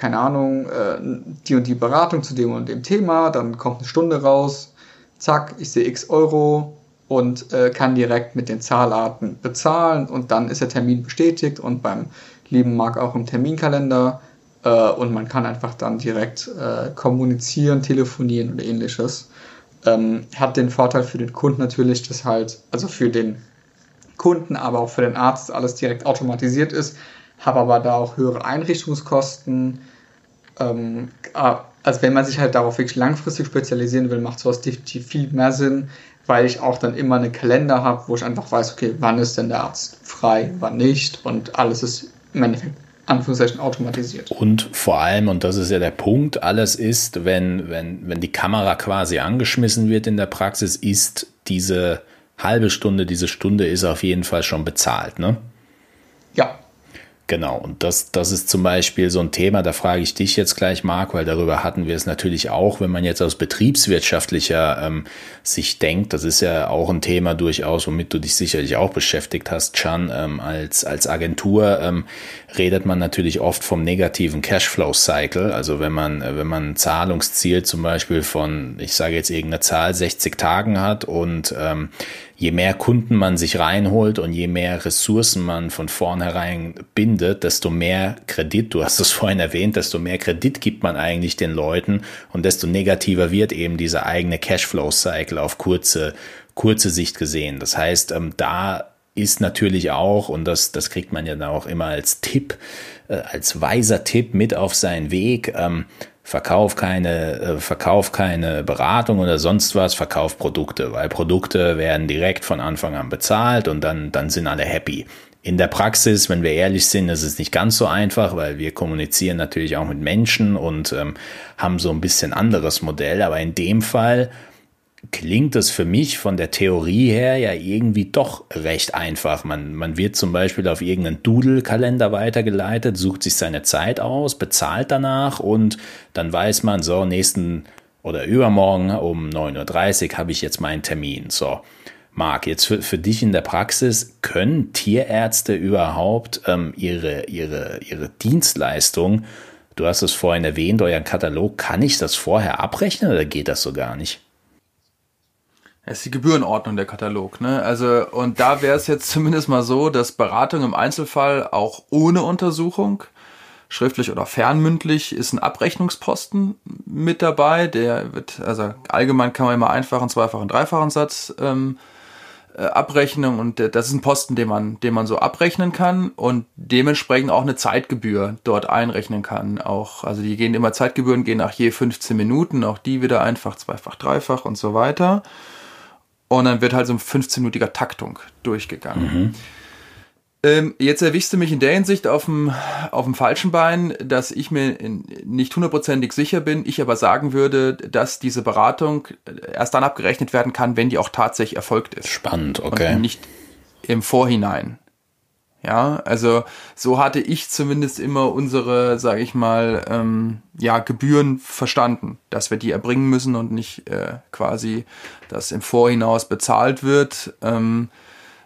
keine Ahnung, äh, die und die Beratung zu dem und dem Thema, dann kommt eine Stunde raus, zack, ich sehe x Euro und äh, kann direkt mit den Zahlarten bezahlen und dann ist der Termin bestätigt und beim lieben Marc auch im Terminkalender äh, und man kann einfach dann direkt äh, kommunizieren, telefonieren oder ähnliches. Ähm, hat den Vorteil für den Kunden natürlich, dass halt, also für den Kunden, aber auch für den Arzt alles direkt automatisiert ist, habe aber da auch höhere Einrichtungskosten. Ähm, also wenn man sich halt darauf wirklich langfristig spezialisieren will, macht sowas definitiv viel mehr Sinn, weil ich auch dann immer einen Kalender habe, wo ich einfach weiß, okay, wann ist denn der Arzt frei, wann nicht und alles ist im Endeffekt Anführungszeichen automatisiert. Und vor allem, und das ist ja der Punkt, alles ist, wenn, wenn, wenn die Kamera quasi angeschmissen wird in der Praxis, ist diese halbe Stunde, diese Stunde ist auf jeden Fall schon bezahlt, ne? Ja. Genau, und das, das ist zum Beispiel so ein Thema, da frage ich dich jetzt gleich, Marc, weil darüber hatten wir es natürlich auch, wenn man jetzt aus betriebswirtschaftlicher ähm, Sicht denkt, das ist ja auch ein Thema durchaus, womit du dich sicherlich auch beschäftigt hast, Chan, ähm, als, als Agentur ähm, redet man natürlich oft vom negativen Cashflow-Cycle, also wenn man, wenn man ein Zahlungsziel zum Beispiel von, ich sage jetzt irgendeine Zahl, 60 Tagen hat und ähm, je mehr Kunden man sich reinholt und je mehr Ressourcen man von vornherein bindet, desto mehr Kredit, du hast es [LAUGHS] vorhin erwähnt, desto mehr Kredit gibt man eigentlich den Leuten und desto negativer wird eben dieser eigene Cashflow-Cycle auf kurze, kurze Sicht gesehen. Das heißt, ähm, da ist natürlich auch, und das, das kriegt man ja dann auch immer als Tipp, äh, als weiser Tipp mit auf seinen Weg, ähm, Verkauf keine, äh, verkauf keine Beratung oder sonst was, verkauf Produkte, weil Produkte werden direkt von Anfang an bezahlt und dann, dann sind alle happy. In der Praxis, wenn wir ehrlich sind, ist es nicht ganz so einfach, weil wir kommunizieren natürlich auch mit Menschen und ähm, haben so ein bisschen anderes Modell. Aber in dem Fall klingt es für mich von der Theorie her ja irgendwie doch recht einfach. Man, man wird zum Beispiel auf irgendeinen Doodle-Kalender weitergeleitet, sucht sich seine Zeit aus, bezahlt danach und dann weiß man, so, nächsten oder übermorgen um 9.30 Uhr habe ich jetzt meinen Termin. So, Marc, jetzt für, für dich in der Praxis, können Tierärzte überhaupt ähm, ihre, ihre, ihre Dienstleistung, du hast es vorhin erwähnt, euren Katalog, kann ich das vorher abrechnen oder geht das so gar nicht? Es ist die Gebührenordnung der Katalog, ne? Also, und da wäre es jetzt zumindest mal so, dass Beratung im Einzelfall auch ohne Untersuchung schriftlich oder fernmündlich, ist ein Abrechnungsposten mit dabei. Der wird, also allgemein kann man immer einfachen, zweifachen, dreifachen Satz ähm, äh, abrechnen und das ist ein Posten, den man, den man so abrechnen kann und dementsprechend auch eine Zeitgebühr dort einrechnen kann. Auch, also die gehen immer Zeitgebühren, gehen nach je 15 Minuten, auch die wieder einfach, zweifach, dreifach und so weiter. Und dann wird halt so ein 15-minütiger Taktung durchgegangen. Mhm. Ähm, jetzt erwischst du mich in der Hinsicht auf dem, auf dem falschen Bein, dass ich mir nicht hundertprozentig sicher bin, ich aber sagen würde, dass diese Beratung erst dann abgerechnet werden kann, wenn die auch tatsächlich erfolgt ist. Spannend, okay. Und nicht im Vorhinein. Ja, also so hatte ich zumindest immer unsere, sage ich mal, ähm, ja Gebühren verstanden, dass wir die erbringen müssen und nicht äh, quasi, dass im Vorhinaus bezahlt wird. Ähm,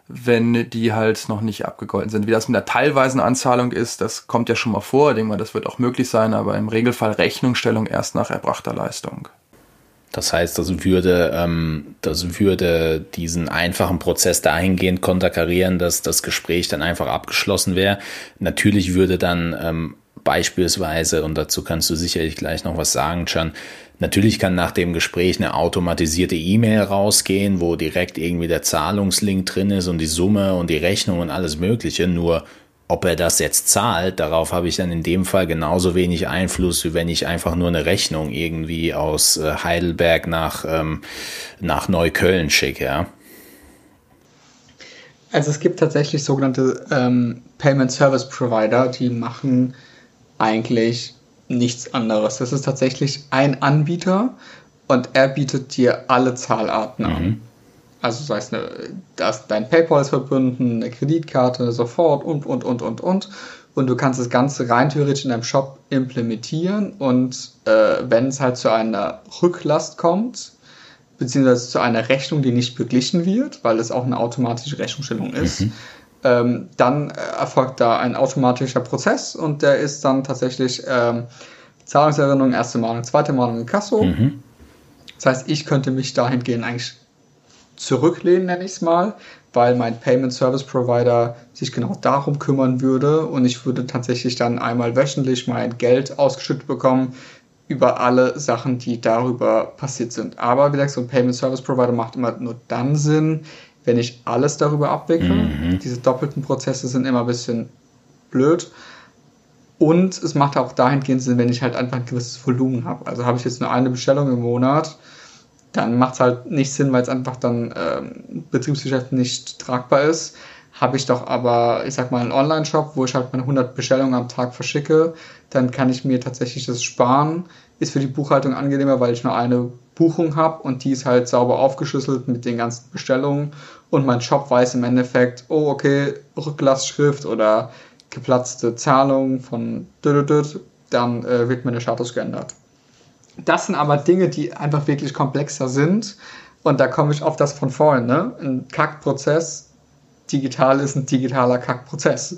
wenn die halt noch nicht abgegolten sind. Wie das mit der teilweisen Anzahlung ist, das kommt ja schon mal vor. Ich denke mal, das wird auch möglich sein, aber im Regelfall Rechnungsstellung erst nach erbrachter Leistung. Das heißt, das würde, ähm, das würde diesen einfachen Prozess dahingehend konterkarieren, dass das Gespräch dann einfach abgeschlossen wäre. Natürlich würde dann ähm, beispielsweise, und dazu kannst du sicherlich gleich noch was sagen, Chan, Natürlich kann nach dem Gespräch eine automatisierte E-Mail rausgehen, wo direkt irgendwie der Zahlungslink drin ist und die Summe und die Rechnung und alles Mögliche. Nur ob er das jetzt zahlt, darauf habe ich dann in dem Fall genauso wenig Einfluss, wie wenn ich einfach nur eine Rechnung irgendwie aus äh, Heidelberg nach, ähm, nach Neukölln schicke. Ja? Also es gibt tatsächlich sogenannte ähm, Payment Service Provider, die machen eigentlich nichts anderes. Das ist tatsächlich ein Anbieter und er bietet dir alle Zahlarten an. Also sei es eine, das, dein PayPal ist verbunden, eine Kreditkarte, sofort und, und, und, und, und. Und du kannst das Ganze rein theoretisch in deinem Shop implementieren und äh, wenn es halt zu einer Rücklast kommt, beziehungsweise zu einer Rechnung, die nicht beglichen wird, weil es auch eine automatische Rechnungsstellung ist, mhm ähm, dann äh, erfolgt da ein automatischer Prozess und der ist dann tatsächlich ähm, Zahlungserinnerung, erste Mahnung, zweite Mahnung in Kasso. Mhm. Das heißt, ich könnte mich dahingehend eigentlich zurücklehnen, nenne ich es mal, weil mein Payment Service Provider sich genau darum kümmern würde und ich würde tatsächlich dann einmal wöchentlich mein Geld ausgeschüttet bekommen über alle Sachen, die darüber passiert sind. Aber wie gesagt, so ein Payment Service Provider macht immer nur dann Sinn, wenn ich alles darüber abwickle. Mhm. Diese doppelten Prozesse sind immer ein bisschen blöd. Und es macht auch dahingehend Sinn, wenn ich halt einfach ein gewisses Volumen habe. Also habe ich jetzt nur eine Bestellung im Monat, dann macht es halt nicht Sinn, weil es einfach dann ähm, Betriebsgeschäft nicht tragbar ist. Habe ich doch aber, ich sag mal, einen Online-Shop, wo ich halt meine 100 Bestellungen am Tag verschicke, dann kann ich mir tatsächlich das sparen. Ist für die Buchhaltung angenehmer, weil ich nur eine Buchung habe und die ist halt sauber aufgeschlüsselt mit den ganzen Bestellungen und mein Shop weiß im Endeffekt, oh okay, Rücklastschrift oder geplatzte Zahlung von dann äh, wird meine Status geändert. Das sind aber Dinge, die einfach wirklich komplexer sind und da komme ich auf das von vorhin, ne? Ein Kackprozess, digital ist ein digitaler Kackprozess.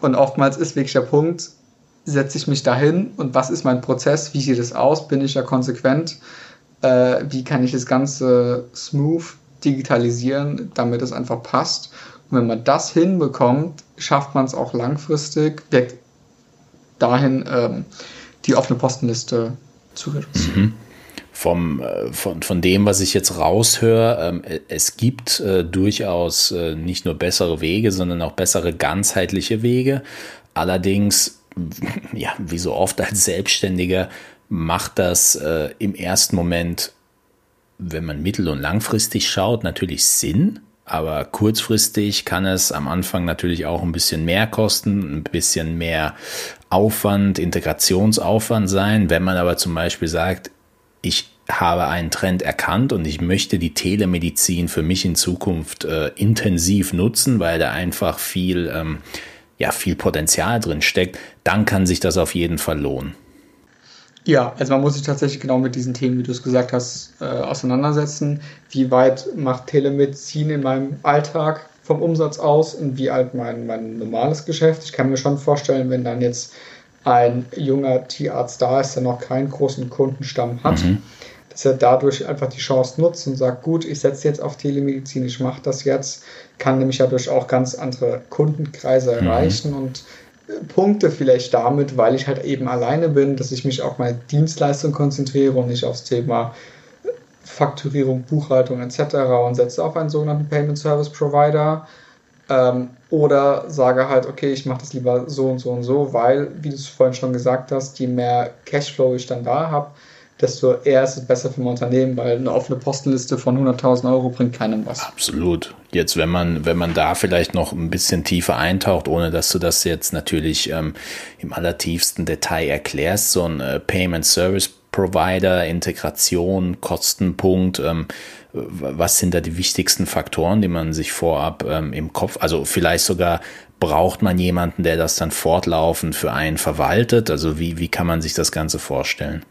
Und oftmals ist wirklich der Punkt, setze ich mich dahin und was ist mein Prozess, wie sieht es aus, bin ich ja konsequent äh, wie kann ich das Ganze smooth digitalisieren, damit es einfach passt. Und wenn man das hinbekommt, schafft man es auch langfristig, weg dahin ähm, die offene Postenliste zu reduzieren. Mhm. Vom, äh, von, von dem, was ich jetzt raushöre, ähm, es gibt äh, durchaus äh, nicht nur bessere Wege, sondern auch bessere ganzheitliche Wege. Allerdings, [LAUGHS] ja, wie so oft als Selbstständiger, macht das äh, im ersten Moment, wenn man mittel- und langfristig schaut, natürlich Sinn. Aber kurzfristig kann es am Anfang natürlich auch ein bisschen mehr kosten, ein bisschen mehr Aufwand, Integrationsaufwand sein. Wenn man aber zum Beispiel sagt, ich habe einen Trend erkannt und ich möchte die Telemedizin für mich in Zukunft äh, intensiv nutzen, weil da einfach viel, ähm, ja, viel Potenzial drin steckt, dann kann sich das auf jeden Fall lohnen. Ja, also man muss sich tatsächlich genau mit diesen Themen, wie du es gesagt hast, äh, auseinandersetzen. Wie weit macht Telemedizin in meinem Alltag vom Umsatz aus? Inwieweit mein, mein normales Geschäft? Ich kann mir schon vorstellen, wenn dann jetzt ein junger Tierarzt da ist, der noch keinen großen Kundenstamm hat, mhm. dass er dadurch einfach die Chance nutzt und sagt, gut, ich setze jetzt auf Telemedizin, ich mache das jetzt, kann nämlich dadurch auch ganz andere Kundenkreise mhm. erreichen und punkte vielleicht damit, weil ich halt eben alleine bin, dass ich mich auf meine Dienstleistung konzentriere und nicht aufs Thema Fakturierung, Buchhaltung etc. und setze auf einen sogenannten Payment Service Provider. Ähm, oder sage halt, okay, ich mache das lieber so und so und so, weil, wie du es vorhin schon gesagt hast, je mehr Cashflow ich dann da habe, desto eher ist es besser für ein Unternehmen, weil eine offene Postenliste von 100.000 Euro bringt keinem was. Absolut. Jetzt, wenn man, wenn man da vielleicht noch ein bisschen tiefer eintaucht, ohne dass du das jetzt natürlich ähm, im allertiefsten Detail erklärst, so ein äh, Payment Service Provider, Integration, Kostenpunkt, ähm, was sind da die wichtigsten Faktoren, die man sich vorab ähm, im Kopf, also vielleicht sogar braucht man jemanden, der das dann fortlaufend für einen verwaltet? Also wie, wie kann man sich das Ganze vorstellen?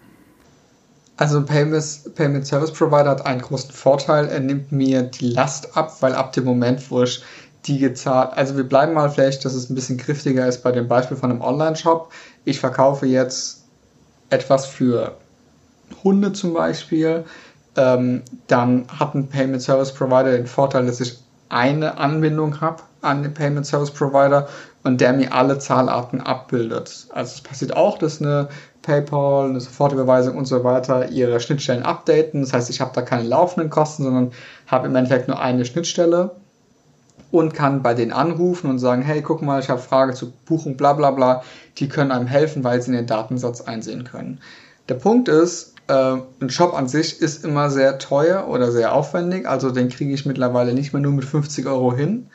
Also Payment, Payment Service Provider hat einen großen Vorteil. Er nimmt mir die Last ab, weil ab dem Moment, wo ich die gezahlt, also wir bleiben mal vielleicht, dass es ein bisschen griffiger ist bei dem Beispiel von einem Online-Shop. Ich verkaufe jetzt etwas für Hunde zum Beispiel. Ähm, dann hat ein Payment Service Provider den Vorteil, dass ich eine Anbindung habe an den Payment Service Provider und der mir alle Zahlarten abbildet. Also es passiert auch, dass eine PayPal, eine Sofortüberweisung und so weiter ihre Schnittstellen updaten. Das heißt, ich habe da keine laufenden Kosten, sondern habe im Endeffekt nur eine Schnittstelle und kann bei denen anrufen und sagen, hey, guck mal, ich habe Frage zu Buchung, bla bla bla. Die können einem helfen, weil sie in den Datensatz einsehen können. Der Punkt ist, äh, ein Shop an sich ist immer sehr teuer oder sehr aufwendig, also den kriege ich mittlerweile nicht mehr nur mit 50 Euro hin.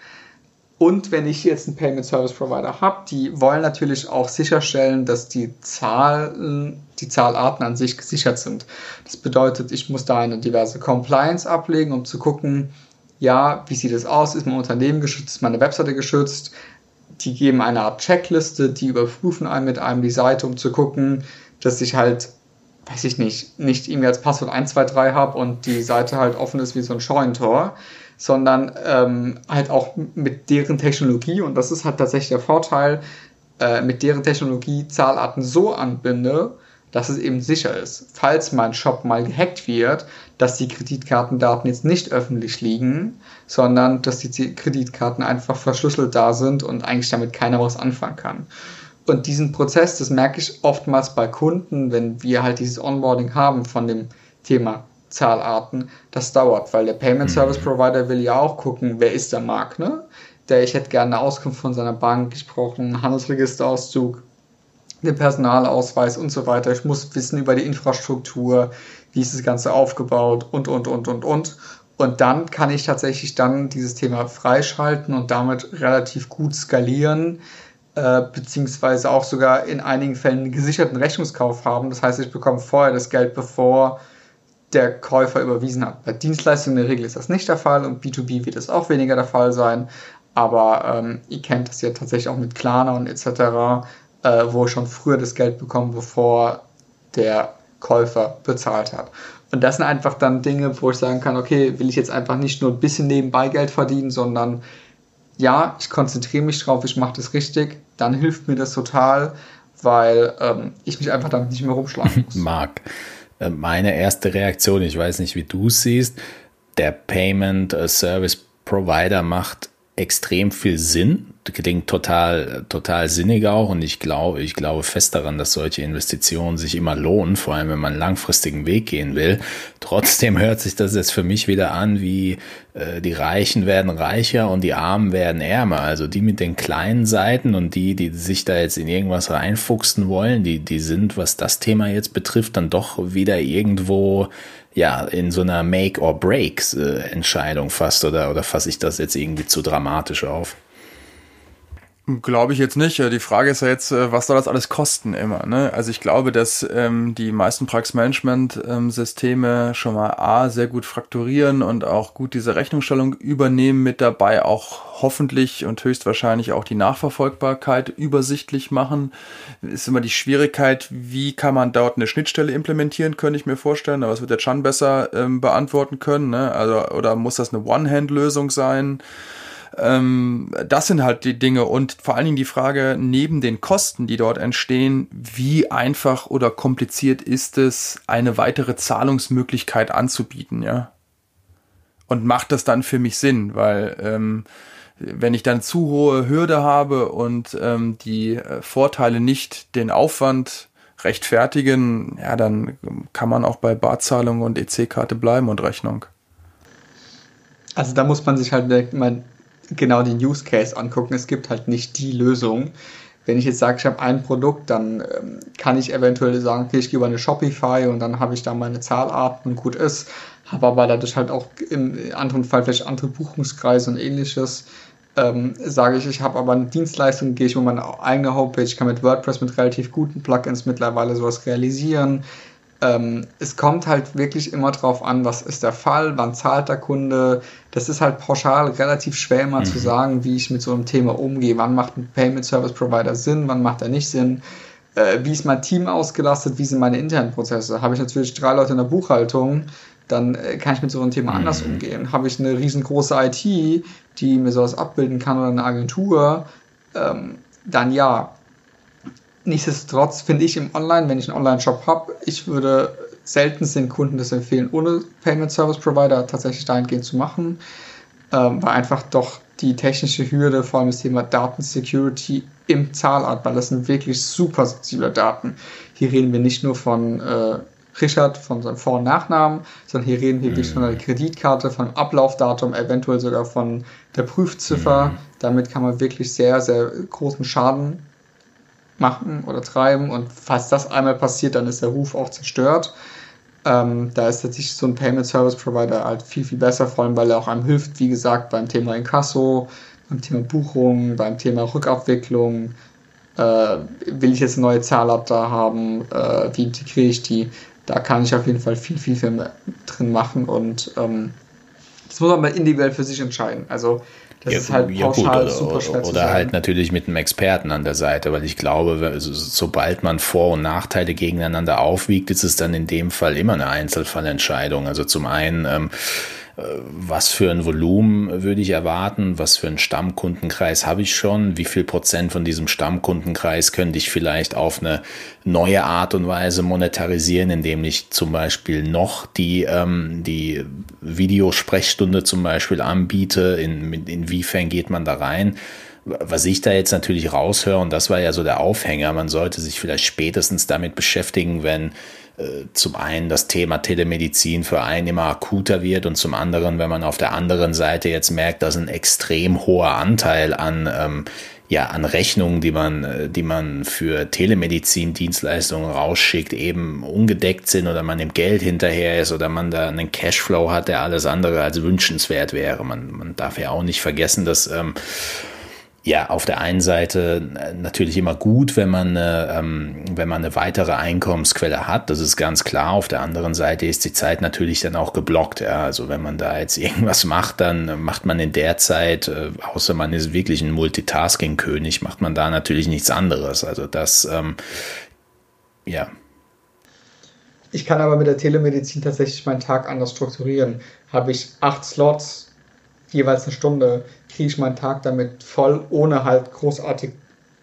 Und wenn ich jetzt einen Payment Service Provider habe, die wollen natürlich auch sicherstellen, dass die Zahlen, die Zahlarten an sich gesichert sind. Das bedeutet, ich muss da eine diverse Compliance ablegen, um zu gucken, ja, wie sieht es aus? Ist mein Unternehmen geschützt? Ist meine Webseite geschützt? Die geben eine Art Checkliste, die überprüfen einem mit einem die Seite, um zu gucken, dass ich halt, weiß ich nicht, nicht irgendwie als Passwort 123 habe und die Seite halt offen ist wie so ein Scheunentor sondern ähm, halt auch mit deren Technologie, und das ist halt tatsächlich der Vorteil, äh, mit deren Technologie Zahlarten so anbinde, dass es eben sicher ist. Falls mein Shop mal gehackt wird, dass die Kreditkartendaten jetzt nicht öffentlich liegen, sondern dass die Kreditkarten einfach verschlüsselt da sind und eigentlich damit keiner was anfangen kann. Und diesen Prozess, das merke ich oftmals bei Kunden, wenn wir halt dieses Onboarding haben von dem Thema Zahlarten, das dauert, weil der Payment Service mhm. Provider will ja auch gucken, wer ist der Markt, ne? Der, ich hätte gerne eine Auskunft von seiner Bank, ich brauche einen Handelsregisterauszug, den Personalausweis und so weiter. Ich muss wissen über die Infrastruktur, wie ist das Ganze aufgebaut und, und, und, und, und. Und dann kann ich tatsächlich dann dieses Thema freischalten und damit relativ gut skalieren, äh, beziehungsweise auch sogar in einigen Fällen einen gesicherten Rechnungskauf haben. Das heißt, ich bekomme vorher das Geld, bevor der Käufer überwiesen hat. Bei Dienstleistungen in der Regel ist das nicht der Fall und B2B wird es auch weniger der Fall sein. Aber ähm, ihr kennt das ja tatsächlich auch mit Klarna und etc., äh, wo schon früher das Geld bekomme, bevor der Käufer bezahlt hat. Und das sind einfach dann Dinge, wo ich sagen kann, okay, will ich jetzt einfach nicht nur ein bisschen nebenbei Geld verdienen, sondern ja, ich konzentriere mich drauf, ich mache das richtig, dann hilft mir das total, weil ähm, ich mich einfach damit nicht mehr rumschlagen muss. [LAUGHS] Marc, meine erste Reaktion, ich weiß nicht, wie du es siehst, der Payment äh, Service Provider macht extrem viel Sinn, klingt total, total sinnig auch und ich glaube, ich glaube fest daran, dass solche Investitionen sich immer lohnen, vor allem wenn man einen langfristigen Weg gehen will. Trotzdem [LAUGHS] hört sich das jetzt für mich wieder an, wie äh, die Reichen werden reicher und die Armen werden ärmer. Also die mit den kleinen Seiten und die, die sich da jetzt in irgendwas reinfuchsen wollen, die, die sind, was das Thema jetzt betrifft, dann doch wieder irgendwo ja, in so einer Make-or-Break-Entscheidung fast oder, oder fasse ich das jetzt irgendwie zu dramatisch auf? Glaube ich jetzt nicht. Die Frage ist ja jetzt, äh, was soll das alles kosten immer? Ne? Also ich glaube, dass ähm, die meisten Praxismanagement-Systeme schon mal A, sehr gut frakturieren und auch gut diese Rechnungsstellung übernehmen, mit dabei auch hoffentlich und höchstwahrscheinlich auch die Nachverfolgbarkeit übersichtlich machen. Ist immer die Schwierigkeit, wie kann man dort eine Schnittstelle implementieren, könnte ich mir vorstellen. Aber das wird der Chan besser ähm, beantworten können. Ne? Also, oder muss das eine One-Hand-Lösung sein? Ähm, das sind halt die Dinge und vor allen Dingen die Frage, neben den Kosten, die dort entstehen, wie einfach oder kompliziert ist es, eine weitere Zahlungsmöglichkeit anzubieten, ja? Und macht das dann für mich Sinn? Weil ähm, wenn ich dann zu hohe Hürde habe und ähm, die äh, Vorteile nicht den Aufwand rechtfertigen, ja, dann kann man auch bei Barzahlung und EC-Karte bleiben und Rechnung. Also da muss man sich halt mal genau den Use Case angucken. Es gibt halt nicht die Lösung. Wenn ich jetzt sage, ich habe ein Produkt, dann ähm, kann ich eventuell sagen, okay, ich gehe über eine Shopify und dann habe ich da meine Zahlarten und gut ist. Habe aber dadurch halt auch im anderen Fall vielleicht andere Buchungskreise und ähnliches. Ähm, sage ich, ich habe aber eine Dienstleistung, gehe ich über meine eigene Homepage, kann mit WordPress mit relativ guten Plugins mittlerweile sowas realisieren. Ähm, es kommt halt wirklich immer drauf an, was ist der Fall, wann zahlt der Kunde. Das ist halt pauschal relativ schwer immer mhm. zu sagen, wie ich mit so einem Thema umgehe. Wann macht ein Payment Service Provider Sinn, wann macht er nicht Sinn. Äh, wie ist mein Team ausgelastet, wie sind meine internen Prozesse. Habe ich natürlich drei Leute in der Buchhaltung, dann äh, kann ich mit so einem Thema mhm. anders umgehen. Habe ich eine riesengroße IT, die mir sowas abbilden kann oder eine Agentur, ähm, dann ja. Nichtsdestotrotz finde ich im Online, wenn ich einen Online-Shop habe, ich würde selten den Kunden das empfehlen, ohne Payment Service Provider tatsächlich dahingehend zu machen, ähm, weil einfach doch die technische Hürde, vor allem das Thema Datensecurity im Zahlart, weil das sind wirklich super sensible Daten. Hier reden wir nicht nur von äh, Richard, von seinem Vor- und Nachnamen, sondern hier reden wir wirklich mhm. von der Kreditkarte, vom Ablaufdatum, eventuell sogar von der Prüfziffer. Mhm. Damit kann man wirklich sehr, sehr großen Schaden machen oder treiben. Und falls das einmal passiert, dann ist der Ruf auch zerstört. Ähm, da ist tatsächlich so ein Payment Service Provider halt viel, viel besser, vor allem weil er auch einem hilft, wie gesagt, beim Thema Inkasso, beim Thema Buchung, beim Thema Rückabwicklung. Äh, will ich jetzt eine neue Zahlart da haben? Äh, wie integriere ich die? Da kann ich auf jeden Fall viel, viel, viel drin machen und ähm, das muss man mal individuell für sich entscheiden. Also das ja, ist halt ja, pauschal gut, super schwer Oder, oder halt natürlich mit einem Experten an der Seite, weil ich glaube, sobald man Vor- und Nachteile gegeneinander aufwiegt, ist es dann in dem Fall immer eine Einzelfallentscheidung. Also zum einen ähm, äh, was für ein Volumen würde ich erwarten, was für einen Stammkundenkreis habe ich schon, wie viel Prozent von diesem Stammkundenkreis könnte ich vielleicht auf eine neue Art und Weise monetarisieren, indem ich zum Beispiel noch die, ähm, die Videosprechstunde zum Beispiel anbiete, in, inwiefern geht man da rein? Was ich da jetzt natürlich raushöre, und das war ja so der Aufhänger, man sollte sich vielleicht spätestens damit beschäftigen, wenn zum einen das Thema Telemedizin für einen immer akuter wird und zum anderen, wenn man auf der anderen Seite jetzt merkt, dass ein extrem hoher Anteil an ähm, ja an Rechnungen, die man, äh, die man für Telemedizin-Dienstleistungen rausschickt, eben ungedeckt sind oder man im Geld hinterher ist oder man da einen Cashflow hat, der alles andere als wünschenswert wäre. Man, man darf ja auch nicht vergessen, dass ähm, ja, auf der einen Seite äh, natürlich immer gut, wenn man, ähm, wenn man eine weitere Einkommensquelle hat. Das ist ganz klar. Auf der anderen Seite ist die Zeit natürlich dann auch geblockt. Ja. Also wenn man da jetzt [LAUGHS] irgendwas macht, dann macht man in der Zeit, äh, außer man ist wirklich ein Multitasking-König, macht man da natürlich nichts anderes. Also das, ähm, ja. Ich kann aber mit der Telemedizin tatsächlich meinen Tag anders strukturieren. Habe ich acht Slots, jeweils eine Stunde, kriege ich meinen Tag damit voll, ohne halt großartig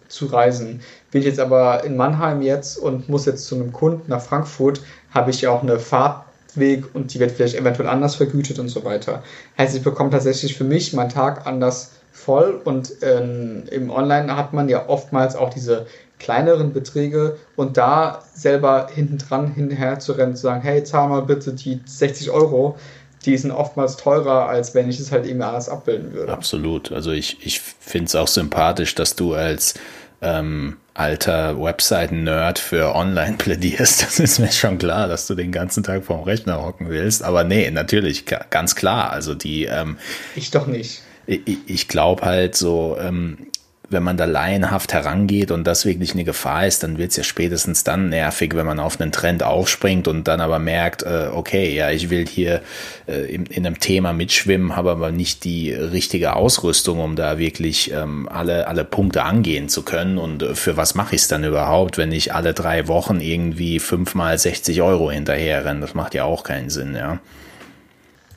zu reisen. Bin ich jetzt aber in Mannheim jetzt und muss jetzt zu einem Kunden nach Frankfurt, habe ich ja auch eine Fahrtweg und die wird vielleicht eventuell anders vergütet und so weiter. Heißt, ich bekomme tatsächlich für mich meinen Tag anders voll und ähm, im Online hat man ja oftmals auch diese kleineren Beträge und da selber hinten dran hinterher zu rennen, zu sagen, hey, zahl mal bitte die 60 Euro, die sind oftmals teurer, als wenn ich es halt eben alles abbilden würde. Absolut. Also ich, ich finde es auch sympathisch, dass du als ähm, alter Webseiten-Nerd für online [LAUGHS] plädierst. Das ist mir schon klar, dass du den ganzen Tag vorm Rechner hocken willst. Aber nee, natürlich, ganz klar. Also die. Ähm, ich doch nicht. Ich, ich glaube halt so, ähm, wenn man da laienhaft herangeht und das wirklich eine Gefahr ist, dann wird es ja spätestens dann nervig, wenn man auf einen Trend aufspringt und dann aber merkt, äh, okay, ja, ich will hier äh, in, in, einem Thema mitschwimmen, habe aber nicht die richtige Ausrüstung, um da wirklich ähm, alle, alle Punkte angehen zu können. Und äh, für was mache ich es dann überhaupt, wenn ich alle drei Wochen irgendwie fünfmal 60 Euro hinterher renne? Das macht ja auch keinen Sinn, ja.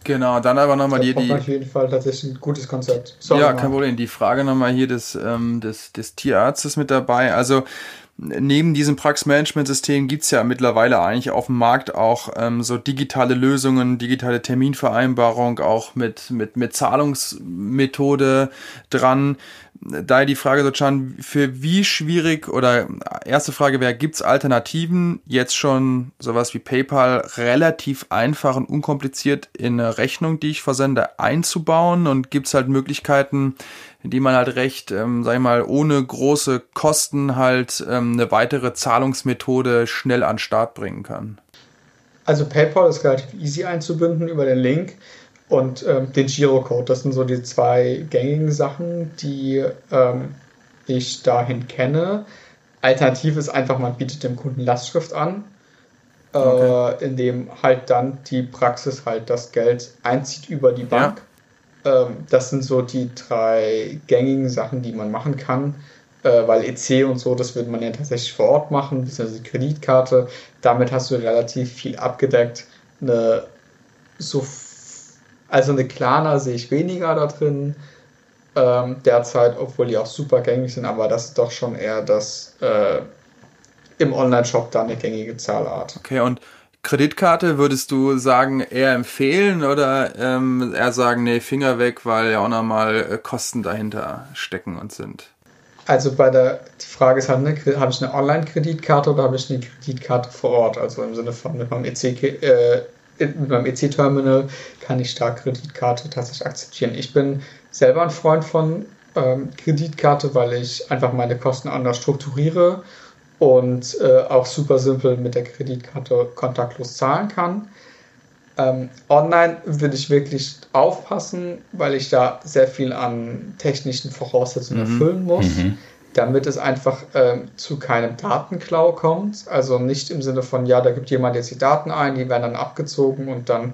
Genau, dann aber nochmal die, die. Auf jeden Fall tatsächlich ein gutes Konzept. Sorry ja, kein Problem. Die Frage nochmal hier des, ähm, des, des Tierarztes mit dabei. Also, neben diesem Praxismanagementsystem gibt's ja mittlerweile eigentlich auf dem Markt auch ähm, so digitale Lösungen, digitale Terminvereinbarung, auch mit, mit, mit Zahlungsmethode dran. Daher die Frage, so Chan, für wie schwierig oder erste Frage wäre, gibt's Alternativen, jetzt schon sowas wie PayPal relativ einfach und unkompliziert in eine Rechnung, die ich versende, einzubauen? Und gibt's halt Möglichkeiten, die man halt recht, ähm, sag ich mal, ohne große Kosten halt ähm, eine weitere Zahlungsmethode schnell an Start bringen kann. Also PayPal ist relativ easy einzubinden über den Link und ähm, den Girocode. Das sind so die zwei gängigen Sachen, die ähm, ich dahin kenne. Alternativ ist einfach, man bietet dem Kunden Lastschrift an, äh, okay. in dem halt dann die Praxis halt das Geld einzieht über die Bank. Ja. Ähm, das sind so die drei gängigen Sachen, die man machen kann. Äh, weil EC und so, das würde man ja tatsächlich vor Ort machen, beziehungsweise Kreditkarte. Damit hast du relativ viel abgedeckt. Eine, so, also eine Klarna sehe ich weniger da drin ähm, derzeit, obwohl die auch super gängig sind, aber das ist doch schon eher das äh, im Online-Shop dann eine gängige Zahlart. Okay, und Kreditkarte würdest du sagen, eher empfehlen oder ähm, eher sagen, nee, Finger weg, weil ja auch nochmal äh, Kosten dahinter stecken und sind? Also bei der, die Frage ist halt, ne, habe ich eine Online-Kreditkarte oder habe ich eine Kreditkarte vor Ort? Also im Sinne von mit meinem EC, äh, mit meinem EC-Terminal kann ich stark Kreditkarte tatsächlich akzeptieren. Ich bin selber ein Freund von ähm, Kreditkarte, weil ich einfach meine Kosten anders strukturiere und äh, auch super simpel mit der Kreditkarte kontaktlos zahlen kann. Ähm, online würde ich wirklich aufpassen, weil ich da sehr viel an technischen Voraussetzungen mhm. erfüllen muss, mhm. Damit es einfach ähm, zu keinem Datenklau kommt. Also nicht im Sinne von, ja, da gibt jemand jetzt die Daten ein, die werden dann abgezogen und dann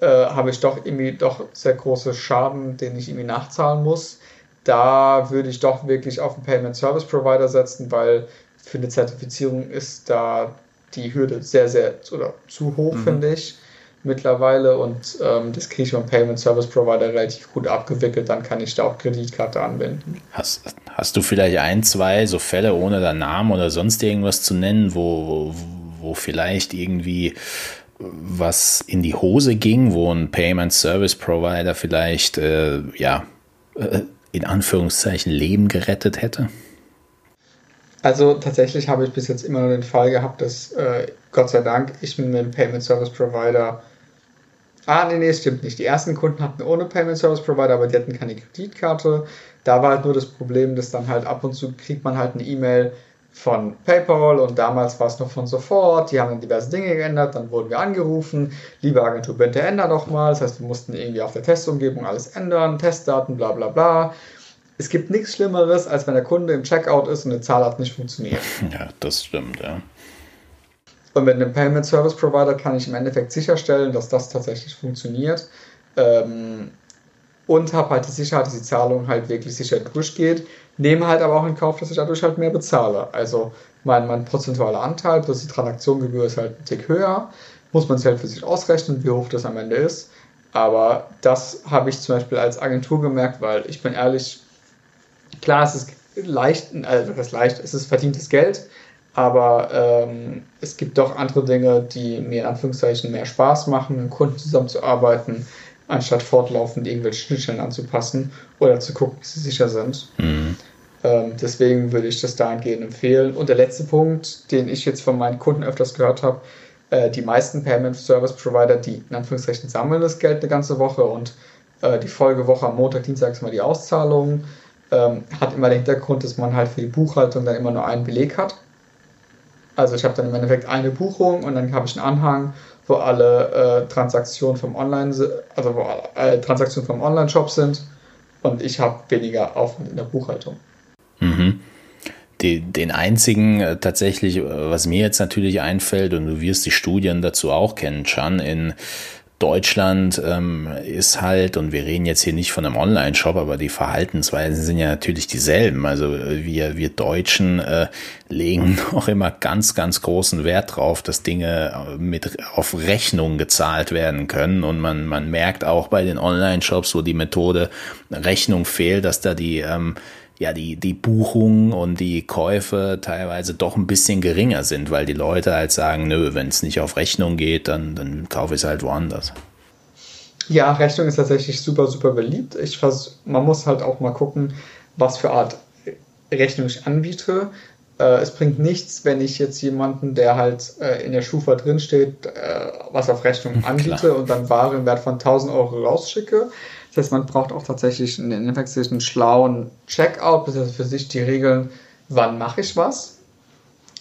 äh, habe ich doch irgendwie doch sehr große Schaden, den ich irgendwie nachzahlen muss. Da würde ich doch wirklich auf einen Payment Service Provider setzen, weil für eine Zertifizierung ist da die Hürde sehr, sehr oder zu hoch, mhm. finde ich mittlerweile und ähm, das kriege ich beim Payment Service Provider relativ gut abgewickelt, dann kann ich da auch Kreditkarte anwenden. Hast, hast du vielleicht ein, zwei so Fälle ohne deinen Namen oder sonst irgendwas zu nennen, wo, wo, vielleicht irgendwie was in die Hose ging, wo ein Payment Service Provider vielleicht äh, ja äh, in Anführungszeichen Leben gerettet hätte? Also tatsächlich habe ich bis jetzt immer nur den Fall gehabt, dass äh, Gott sei Dank ich mit dem Payment Service Provider. Ah, nee, nee, stimmt nicht. Die ersten Kunden hatten ohne Payment Service Provider, aber die hatten keine Kreditkarte. Da war halt nur das Problem, dass dann halt ab und zu kriegt man halt eine E-Mail von PayPal und damals war es noch von sofort. Die haben dann diverse Dinge geändert. Dann wurden wir angerufen. Liebe Agentur, bitte ändern doch mal. Das heißt, wir mussten irgendwie auf der Testumgebung alles ändern, Testdaten, bla bla bla es gibt nichts Schlimmeres, als wenn der Kunde im Checkout ist und eine Zahlart nicht funktioniert. [LAUGHS] Ja, das stimmt, ja. Und mit einem Payment Service Provider kann ich im Endeffekt sicherstellen, dass das tatsächlich funktioniert. Ähm, und habe halt die Sicherheit, dass die Zahlung halt wirklich sicher durchgeht. Nehme halt aber auch in Kauf, dass ich dadurch halt mehr bezahle. Also mein, mein prozentualer Anteil plus die Transaktiongebühr ist halt ein Tick höher. Muss man sich halt für sich ausrechnen, wie hoch das am Ende ist. Aber das habe ich zum Beispiel als Agentur gemerkt, weil ich bin ehrlich, klar, es ist leicht, also das leicht, es ist verdientes Geld, aber ähm, es gibt doch andere Dinge, die mir in Anführungszeichen mehr Spaß machen, mit Kunden zusammenzuarbeiten, anstatt fortlaufend irgendwelche Schnittstellen anzupassen oder zu gucken, wie sie sicher sind. Mhm. Ähm, deswegen würde ich das dahingehend empfehlen. Und der letzte Punkt, den ich jetzt von meinen Kunden öfters gehört habe, äh, die meisten Payment Service Provider, die in Anführungszeichen sammeln das Geld eine ganze Woche und äh, die Folgewoche am Montag, Dienstag ist mal die Auszahlung ähm, hat immer den Hintergrund, dass man halt für die Buchhaltung dann immer nur einen Beleg hat. Also ich habe dann im Endeffekt eine Buchung und dann habe ich einen Anhang, wo alle äh, Transaktionen vom Online, also wo alle Transaktionen vom Online-Shop sind und ich habe weniger Aufwand in der Buchhaltung. Mhm. Die, den einzigen äh, tatsächlich, äh, was mir jetzt natürlich einfällt, und du wirst die Studien dazu auch kennen, Chan, in Deutschland ähm, ist halt, und wir reden jetzt hier nicht von einem Online-Shop, aber die Verhaltensweisen sind ja natürlich dieselben. Also äh, wir, wir Deutschen äh, legen [LAUGHS] noch immer ganz, ganz großen Wert drauf, dass Dinge äh, mit auf Rechnung gezahlt werden können. Und man, man merkt auch bei den Online-Shops, wo die Methode Rechnung fehlt, dass da die ähm, ja, die, die Buchungen und die Käufe teilweise doch ein bisschen geringer sind, weil die Leute halt sagen, nö, wenn es nicht auf Rechnung geht, dann, dann kaufe ich es halt woanders. Ja, Rechnung ist tatsächlich super, super beliebt. Ich vers man muss halt auch mal gucken, was für Art Rechnung ich anbiete. Äh, es bringt nichts, wenn ich jetzt jemanden, der halt äh, in der Schufa drinsteht, äh, was auf Rechnung [LAUGHS] anbiete Klar. und dann Ware im Wert von 1000 Euro rausschicke. Das heißt, man braucht auch tatsächlich einen, einen schlauen Checkout, heißt für sich die Regeln, wann mache ich was.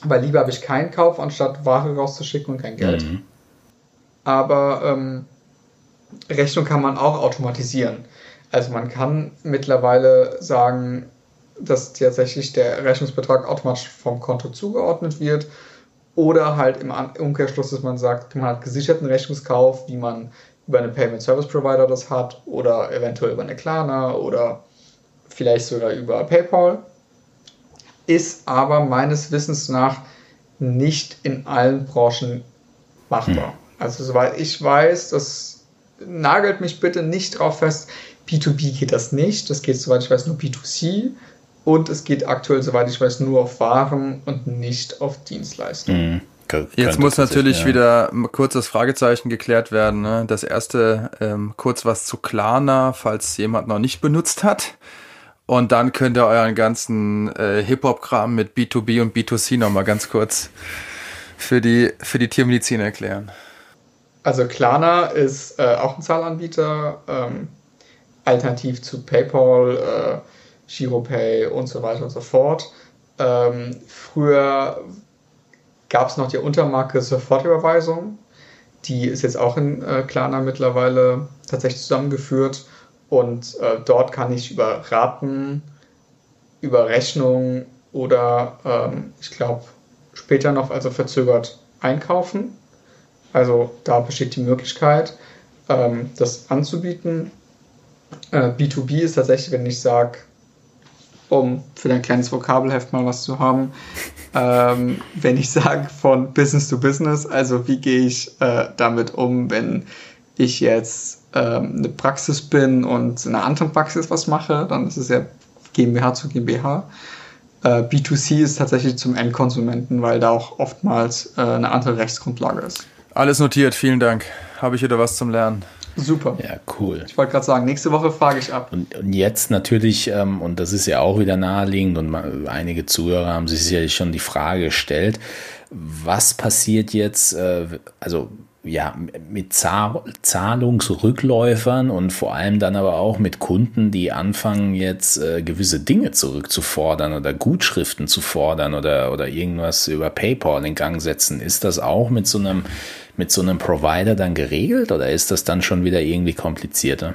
Weil lieber habe ich keinen Kauf, anstatt Ware rauszuschicken und kein Geld. Mhm. Aber ähm, Rechnung kann man auch automatisieren. Also man kann mittlerweile sagen, dass tatsächlich der Rechnungsbetrag automatisch vom Konto zugeordnet wird. Oder halt im Umkehrschluss, dass man sagt, man hat gesicherten Rechnungskauf, wie man über einen Payment Service Provider das hat oder eventuell über eine Klarna oder vielleicht sogar über PayPal. Ist aber meines Wissens nach nicht in allen Branchen machbar. Hm. Also soweit ich weiß, das nagelt mich bitte nicht drauf fest. B2B geht das nicht. Das geht, soweit ich weiß, nur B2C. Und es geht aktuell, soweit ich weiß, nur auf Waren und nicht auf Dienstleistungen. Hm. Jetzt muss natürlich ja. wieder kurz das Fragezeichen geklärt werden. Ne? Das erste, ähm, kurz was zu Klarna, falls jemand noch nicht benutzt hat. Und dann könnt ihr euren ganzen äh, Hip-Hop-Kram mit B2B und B2C nochmal ganz kurz für die, für die Tiermedizin erklären. Also Klarna ist äh, auch ein Zahlanbieter, ähm, alternativ zu PayPal, äh, GiroPay und so weiter und so fort. Ähm, früher gab es noch die Untermarke Sofortüberweisung. Die ist jetzt auch in äh, Klarna mittlerweile tatsächlich zusammengeführt. Und äh, dort kann ich über Raten, über Rechnung oder ähm, ich glaube später noch also verzögert einkaufen. Also da besteht die Möglichkeit, ähm, das anzubieten. Äh, B2B ist tatsächlich, wenn ich sage, um für dein kleines Vokabelheft mal was zu haben, ähm, wenn ich sage von Business to Business, also wie gehe ich äh, damit um, wenn ich jetzt ähm, eine Praxis bin und in einer anderen Praxis was mache, dann ist es ja GmbH zu GmbH. Äh, B2C ist tatsächlich zum Endkonsumenten, weil da auch oftmals äh, eine andere Rechtsgrundlage ist. Alles notiert, vielen Dank. Habe ich wieder was zum Lernen. Super. Ja, cool. Ich wollte gerade sagen, nächste Woche frage ich ab. Und, und jetzt natürlich, ähm, und das ist ja auch wieder naheliegend, und mal, einige Zuhörer haben sich sicherlich schon die Frage gestellt, was passiert jetzt, äh, also ja, mit Zahlungsrückläufern und vor allem dann aber auch mit Kunden, die anfangen jetzt äh, gewisse Dinge zurückzufordern oder Gutschriften zu fordern oder, oder irgendwas über PayPal in Gang setzen. Ist das auch mit so einem mit so einem Provider dann geregelt oder ist das dann schon wieder irgendwie komplizierter?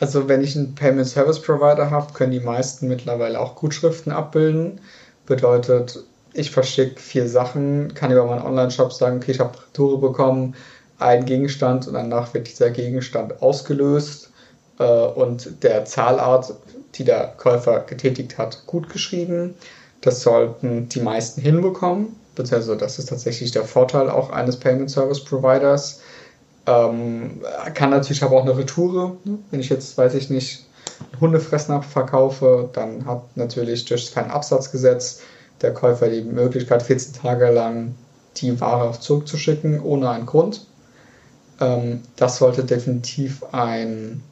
Also wenn ich einen Payment Service Provider habe, können die meisten mittlerweile auch Gutschriften abbilden. Bedeutet, ich verschicke vier Sachen, kann über meinen Online-Shop sagen, okay, ich habe Retoure bekommen, einen Gegenstand und danach wird dieser Gegenstand ausgelöst äh, und der Zahlart, die der Käufer getätigt hat, gut geschrieben. Das sollten die meisten hinbekommen beziehungsweise das ist tatsächlich der Vorteil auch eines Payment Service Providers. Ähm, kann natürlich aber auch eine Retoure. Ne? Wenn ich jetzt, weiß ich nicht, Hundefressnapf verkaufe, dann hat natürlich durch das Fernabsatzgesetz der Käufer die Möglichkeit, 14 Tage lang die Ware zurückzuschicken, ohne einen Grund. Ähm, das sollte definitiv ein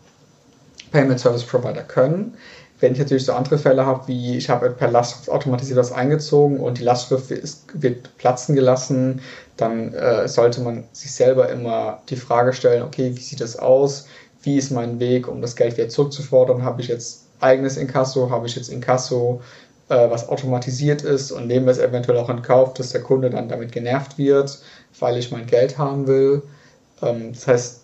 Payment Service Provider können. Wenn ich natürlich so andere Fälle habe, wie ich habe per Lastschrift automatisiert was eingezogen und die Lastschrift ist, wird platzen gelassen, dann äh, sollte man sich selber immer die Frage stellen, okay, wie sieht das aus? Wie ist mein Weg, um das Geld wieder zurückzufordern? Habe ich jetzt eigenes Inkasso? Habe ich jetzt Inkasso, äh, was automatisiert ist und nehmen wir es eventuell auch in Kauf, dass der Kunde dann damit genervt wird, weil ich mein Geld haben will? Ähm, das heißt,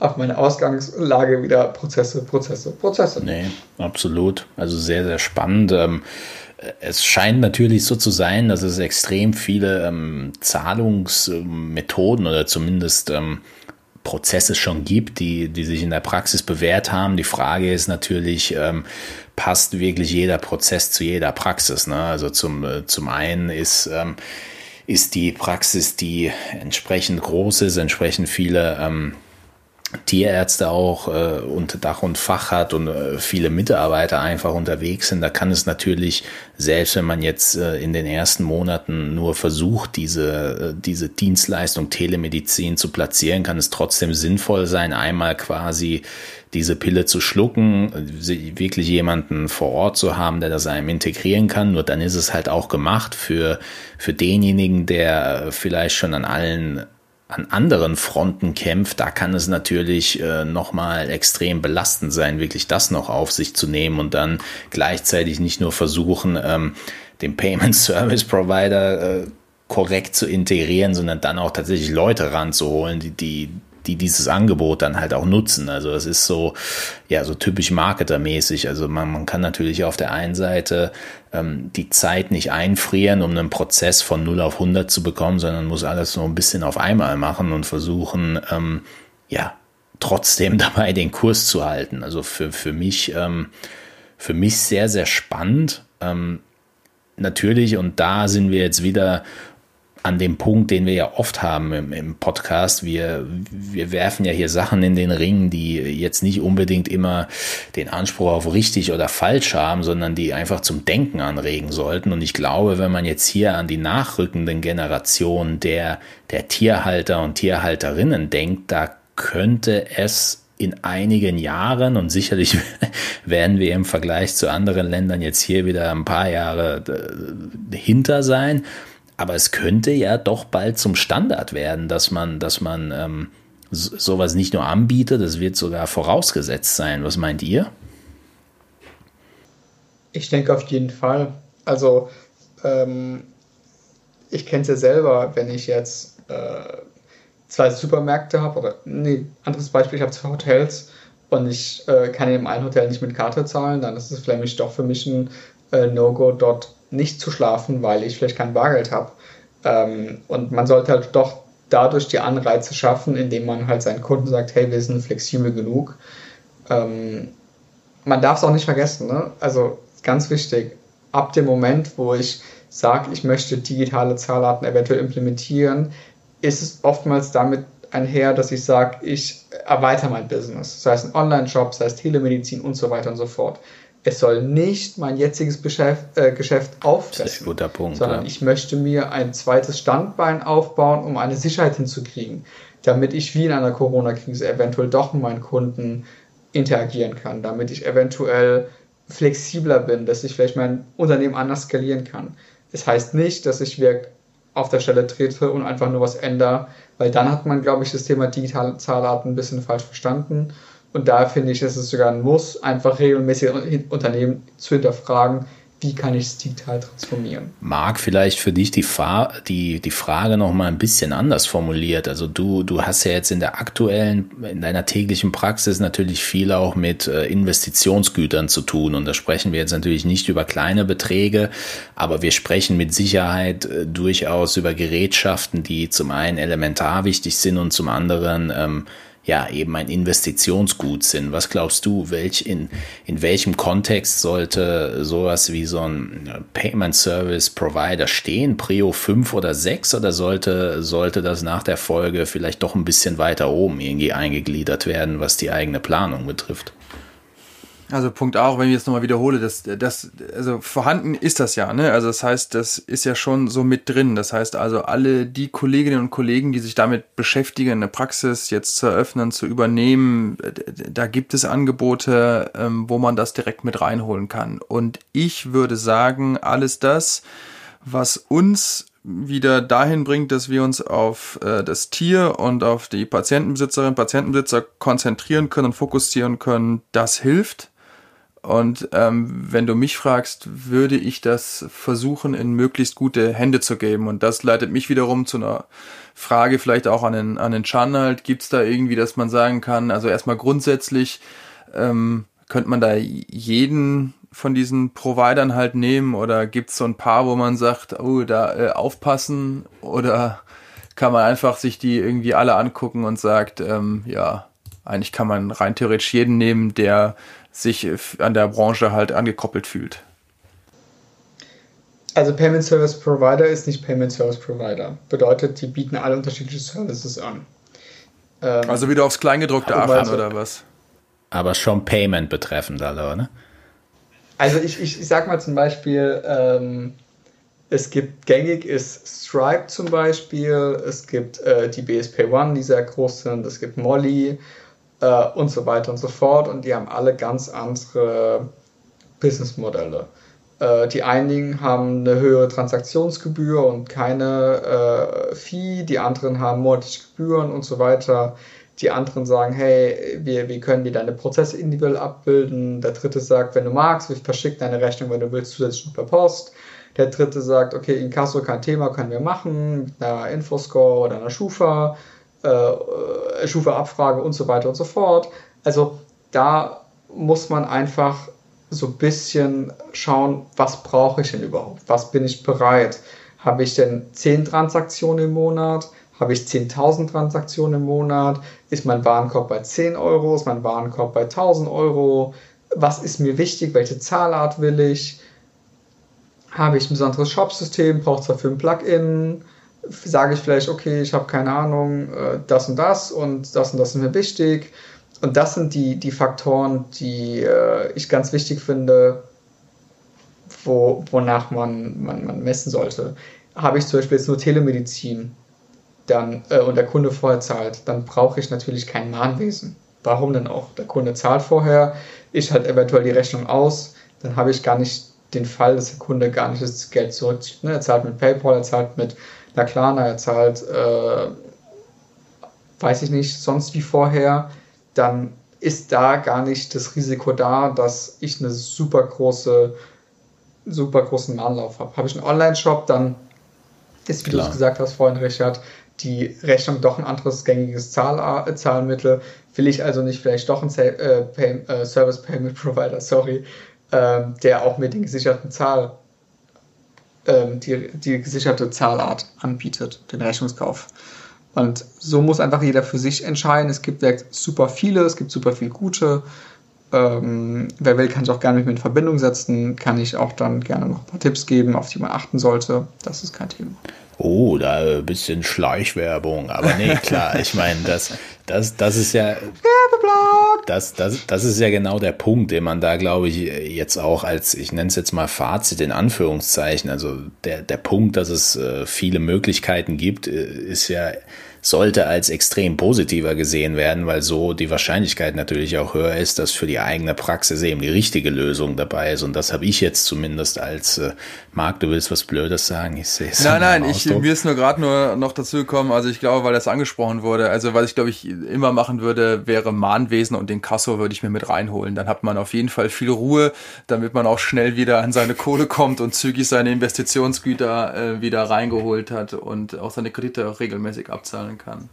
auf meine Ausgangslage wieder Prozesse, Prozesse, Prozesse. Nee, absolut. Also sehr, sehr spannend. Ähm, es scheint natürlich so zu sein, dass es extrem viele ähm, Zahlungsmethoden oder zumindest ähm, Prozesse schon gibt, die, die sich in der Praxis bewährt haben. Die Frage ist natürlich, passt wirklich jeder Prozess zu jeder Praxis? Ne? Also zum, äh, zum einen ist, ist die Praxis, die entsprechend groß ist, entsprechend viele ähm, Tierärzte auch äh, unter Dach und Fach hat und äh, viele Mitarbeiter einfach unterwegs sind, da kann es natürlich, selbst wenn man jetzt äh, in den ersten Monaten nur versucht, diese, äh, diese Dienstleistung Telemedizin zu platzieren, kann es trotzdem sinnvoll sein, einmal quasi diese Pille zu schlucken, wirklich jemanden vor Ort zu haben, der das einem integrieren kann. Nur dann ist es halt auch gemacht für, für denjenigen, der vielleicht schon an allen an anderen Fronten kämpft, da kann es natürlich äh, nochmal extrem belastend sein, wirklich das noch auf sich zu nehmen und dann gleichzeitig nicht nur versuchen, ähm, den Payment [LAUGHS] Service Provider äh, korrekt zu integrieren, sondern dann auch tatsächlich Leute ranzuholen, die, die, die dieses Angebot dann halt auch nutzen. Also es ist so, ja, so typisch marketermäßig. Also man, man kann natürlich auf der einen Seite ähm, die Zeit nicht einfrieren, um einen Prozess von 0 auf 100 zu bekommen, sondern muss alles so ein bisschen auf einmal machen und versuchen, ähm, ja, trotzdem [LAUGHS] dabei den Kurs zu halten. Also für, für mich, ähm, für mich sehr, sehr spannend. Ähm, natürlich, und da sind wir jetzt wieder an dem Punkt, den wir ja oft haben im, im, Podcast. Wir, wir werfen ja hier Sachen in den Ring, die jetzt nicht unbedingt immer den Anspruch auf richtig oder falsch haben, sondern die einfach zum Denken anregen sollten. Und ich glaube, wenn man jetzt hier an die nachrückenden Generationen der, der Tierhalter und Tierhalterinnen denkt, da könnte es in einigen Jahren und sicherlich [LAUGHS] werden wir im Vergleich zu anderen Ländern jetzt hier wieder ein paar Jahre äh, hinter sein aber es könnte ja doch bald zum Standard werden, dass man, dass man ähm, sowas nicht nur anbietet, das wird sogar vorausgesetzt sein. Was meint ihr? Ich denke auf jeden Fall. Also ähm, ich kenne es ja selber, wenn ich jetzt äh, zwei Supermärkte habe, oder nee, anderes Beispiel, ich habe zwei Hotels und ich äh, kann in dem einen Hotel nicht mit Karte zahlen, dann ist es vielleicht doch für mich ein äh, No-Go, dort nicht zu schlafen, weil ich vielleicht kein Bargeld habe. Ähm, und man sollte halt doch dadurch die Anreize schaffen, indem man halt seinen Kunden sagt, hey, wir sind flexibel genug. Ähm, man darf es auch nicht vergessen, ne? also ganz wichtig, ab dem Moment, wo ich sage, ich möchte digitale Zahlarten eventuell implementieren, ist es oftmals damit einher, dass ich sage, ich erweitere mein Business. Sei es ein Online-Shop, sei es Telemedizin und so weiter und so fort es soll nicht mein jetziges Geschäft, äh, Geschäft auffressen, das ist ein guter Punkt, sondern ja. ich möchte mir ein zweites Standbein aufbauen, um eine Sicherheit hinzukriegen, damit ich wie in einer Corona-Krise eventuell doch mit meinen Kunden interagieren kann, damit ich eventuell flexibler bin, dass ich vielleicht mein Unternehmen anders skalieren kann. Das heißt nicht, dass ich wirklich auf der Stelle trete und einfach nur was ändere, weil dann hat man, glaube ich, das Thema digitale Zahlarten ein bisschen falsch verstanden und da finde ich, ist es sogar ein Muss, einfach regelmäßig Unternehmen zu hinterfragen, wie kann ich es digital transformieren? Marc, vielleicht für dich die, Fa die, die Frage noch mal ein bisschen anders formuliert. Also du, du hast ja jetzt in der aktuellen, in deiner täglichen Praxis natürlich viel auch mit äh, Investitionsgütern zu tun. Und da sprechen wir jetzt natürlich nicht über kleine Beträge, aber wir sprechen mit Sicherheit äh, durchaus über Gerätschaften, die zum einen elementar wichtig sind und zum anderen ähm, ja eben ein Investitionsgut sind. Was glaubst du, welch in, in welchem Kontext sollte sowas wie so ein Payment Service Provider stehen? Prio 5 oder 6 oder sollte, sollte das nach der Folge vielleicht doch ein bisschen weiter oben irgendwie eingegliedert werden, was die eigene Planung betrifft? Also Punkt auch, wenn ich jetzt nochmal wiederhole, das, das, also vorhanden ist das ja, ne? Also das heißt, das ist ja schon so mit drin. Das heißt also, alle die Kolleginnen und Kollegen, die sich damit beschäftigen, eine Praxis jetzt zu eröffnen, zu übernehmen, da gibt es Angebote, ähm, wo man das direkt mit reinholen kann. Und ich würde sagen, alles das, was uns wieder dahin bringt, dass wir uns auf äh, das Tier und auf die Patientenbesitzerinnen, Patientenbesitzer konzentrieren können und fokussieren können, das hilft. Und ähm, wenn du mich fragst, würde ich das versuchen, in möglichst gute Hände zu geben. Und das leitet mich wiederum zu einer Frage vielleicht auch an den, an den Chan halt. Gibt es da irgendwie, dass man sagen kann, also erstmal grundsätzlich ähm, könnte man da jeden von diesen Providern halt nehmen oder gibt es so ein paar, wo man sagt, oh, da äh, aufpassen oder kann man einfach sich die irgendwie alle angucken und sagt, ähm, ja, eigentlich kann man rein theoretisch jeden nehmen, der sich an der Branche halt angekoppelt fühlt. Also Payment Service Provider ist nicht Payment Service Provider. Bedeutet, die bieten alle unterschiedliche Services an. Ähm, also wieder aufs Kleingedruckte achten also, oder was? Aber schon Payment betreffend alle, oder? Also ich, ich, ich sag mal zum Beispiel, ähm, es gibt gängig ist Stripe zum Beispiel, es gibt äh, die BSP One, die sehr groß sind, es gibt Molly äh, und so weiter und so fort und die haben alle ganz andere Businessmodelle. Äh, die einigen haben eine höhere Transaktionsgebühr und keine äh, Fee, die anderen haben monatliche Gebühren und so weiter. Die anderen sagen, hey, wir, wir können dir deine Prozesse individuell abbilden. Der dritte sagt, wenn du magst, wir verschicken deine Rechnung, wenn du willst, zusätzlich per Post. Der dritte sagt, okay, Inkasso kein Thema, können wir machen, mit einer Infoscore oder einer Schufa, äh, äh Schufa-Abfrage und so weiter und so fort. Also da muss man einfach so ein bisschen schauen, was brauche ich denn überhaupt? Was bin ich bereit? Habe ich denn 10 Transaktionen im Monat? Habe ich 10.000 Transaktionen im Monat? Ist mein Warenkorb bei 10 Euro? Ist mein Warenkorb bei 1000 Euro? Was ist mir wichtig? Welche Zahlart will ich? Habe ich ein besonderes Shop-System? Braucht es dafür ein Plugin? Sage ich vielleicht, okay, ich habe keine Ahnung, äh, das und das und das und das ist mir wichtig und das sind die, die Faktoren, die äh, ich ganz wichtig finde, wo, wonach man, man, man messen sollte. Habe ich zum Beispiel jetzt nur Telemedizin dann, äh, und der Kunde vorher zahlt, dann brauche ich natürlich kein Mahnwesen. Warum denn auch? Der Kunde zahlt vorher, ich halt eventuell die Rechnung aus, dann habe ich gar nicht den Fall, dass der Kunde gar nicht das Geld zurückzieht. Ne? Er zahlt mit PayPal, er zahlt mit einer Klarna, er zahlt, äh, weiß ich nicht, sonst wie vorher dann ist da gar nicht das Risiko da, dass ich eine super große, super großen Anlauf habe. Habe ich einen Online-Shop, dann ist, wie du es gesagt hast vorhin, Richard, die Rechnung doch ein anderes gängiges Zahl, äh, Zahlmittel. Will ich also nicht vielleicht doch einen äh, Pay, äh, Service Payment Provider, [LAUGHS] sorry, ähm, der auch mir den gesicherten Zahl, ähm, die, die gesicherte Zahlart anbietet, den Rechnungskauf. Und so muss einfach jeder für sich entscheiden. Es gibt super viele, es gibt super viele gute. Ähm, wer will, kann sich auch gerne mit mir in Verbindung setzen. Kann ich auch dann gerne noch ein paar Tipps geben, auf die man achten sollte. Das ist kein Thema. Oh, da ein bisschen Schleichwerbung. Aber nee, klar, [LAUGHS] ich meine, das, das, das ist ja. Das, das, das ist ja genau der Punkt, den man da, glaube ich, jetzt auch als, ich nenne es jetzt mal Fazit in Anführungszeichen, also der, der Punkt, dass es äh, viele Möglichkeiten gibt, äh, ist ja sollte als extrem positiver gesehen werden, weil so die Wahrscheinlichkeit natürlich auch höher ist, dass für die eigene Praxis eben die richtige Lösung dabei ist. Und das habe ich jetzt zumindest als äh, Marc, du willst was Blödes sagen? Ich sehe es. Nein, nein, ich, mir ist nur gerade nur noch dazu gekommen, also ich glaube, weil das angesprochen wurde, also was ich glaube ich immer machen würde, wäre Mahnwesen und den Kasso würde ich mir mit reinholen. Dann hat man auf jeden Fall viel Ruhe, damit man auch schnell wieder an seine Kohle kommt und zügig seine Investitionsgüter äh, wieder reingeholt hat und auch seine Kredite auch regelmäßig abzahlen kann.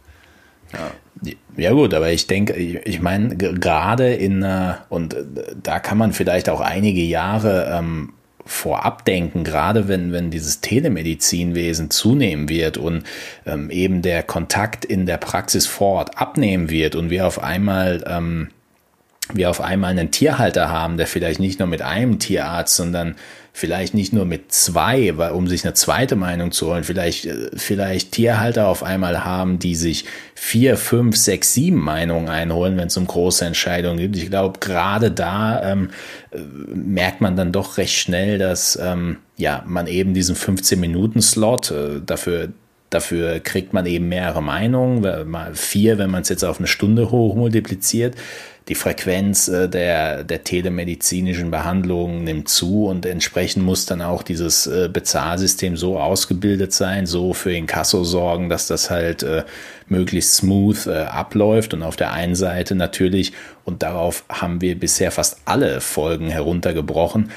Ja. ja gut, aber ich denke, ich, ich meine, gerade in, äh, und äh, da kann man vielleicht auch einige Jahre ähm, vorab denken, gerade wenn, wenn dieses Telemedizinwesen zunehmen wird und ähm, eben der Kontakt in der Praxis vor Ort abnehmen wird und wir auf einmal ähm, wir auf einmal einen Tierhalter haben, der vielleicht nicht nur mit einem Tierarzt, sondern vielleicht nicht nur mit zwei, um sich eine zweite Meinung zu holen, vielleicht, äh, vielleicht Tierhalter auf einmal haben, die sich vier, fünf, sechs, sieben Meinungen einholen, wenn es um große Entscheidungen geht. Ich glaube, gerade da ähm, äh, merkt man dann doch recht schnell, dass ähm, ja, man eben diesen 15-Minuten-Slot äh, dafür Dafür kriegt man eben mehrere Meinungen, mal vier, wenn man es jetzt auf eine Stunde hoch multipliziert. Die Frequenz äh, der, der telemedizinischen Behandlung nimmt zu und entsprechend muss dann auch dieses äh, Bezahlsystem so ausgebildet sein, so für Inkasso sorgen, dass das halt äh, möglichst smooth abläuft. Und auf der einen Seite natürlich, und darauf haben wir bisher fast alle Folgen heruntergebrochen,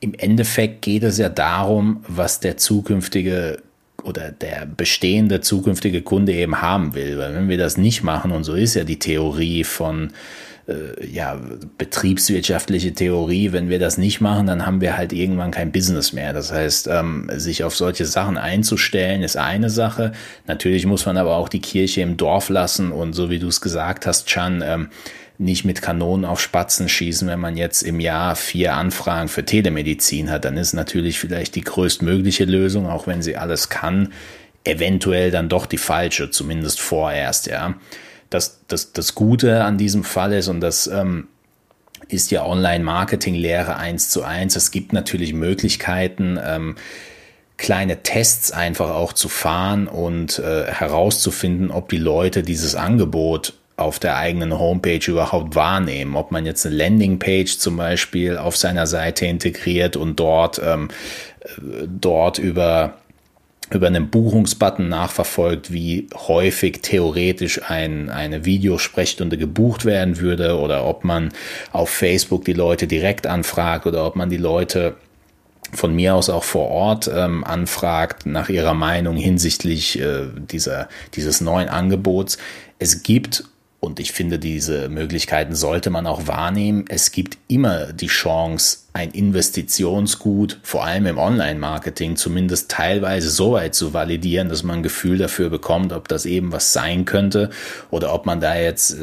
im Endeffekt geht es ja darum, was der zukünftige oder der bestehende zukünftige Kunde eben haben will. Weil wenn wir das nicht machen, und so ist ja die Theorie von äh, ja, betriebswirtschaftliche Theorie. Wenn wir das nicht machen, dann haben wir halt irgendwann kein Business mehr. Das heißt, ähm, sich auf solche Sachen einzustellen, ist eine Sache. Natürlich muss man aber auch die Kirche im Dorf lassen und so wie du es gesagt hast, Chan, ähm, nicht mit Kanonen auf Spatzen schießen, wenn man jetzt im Jahr vier Anfragen für Telemedizin hat, dann ist natürlich vielleicht die größtmögliche Lösung, auch wenn sie alles kann, eventuell dann doch die falsche, zumindest vorerst, ja. Das, das, das Gute an diesem Fall ist, und das ähm, ist ja Online-Marketing-Lehre eins zu eins, es gibt natürlich Möglichkeiten, ähm, kleine Tests einfach auch zu fahren und äh, herauszufinden, ob die Leute dieses Angebot auf der eigenen Homepage überhaupt wahrnehmen. Ob man jetzt eine Landingpage zum Beispiel auf seiner Seite integriert und dort, ähm, äh, dort über über einen Buchungsbutton nachverfolgt, wie häufig theoretisch ein, eine Videosprechstunde gebucht werden würde oder ob man auf Facebook die Leute direkt anfragt oder ob man die Leute von mir aus auch vor Ort ähm, anfragt nach ihrer Meinung hinsichtlich äh, dieser, dieses neuen Angebots. Es gibt und ich finde, diese Möglichkeiten sollte man auch wahrnehmen. Es gibt immer die Chance, ein Investitionsgut, vor allem im Online-Marketing, zumindest teilweise so weit zu validieren, dass man ein Gefühl dafür bekommt, ob das eben was sein könnte oder ob man da jetzt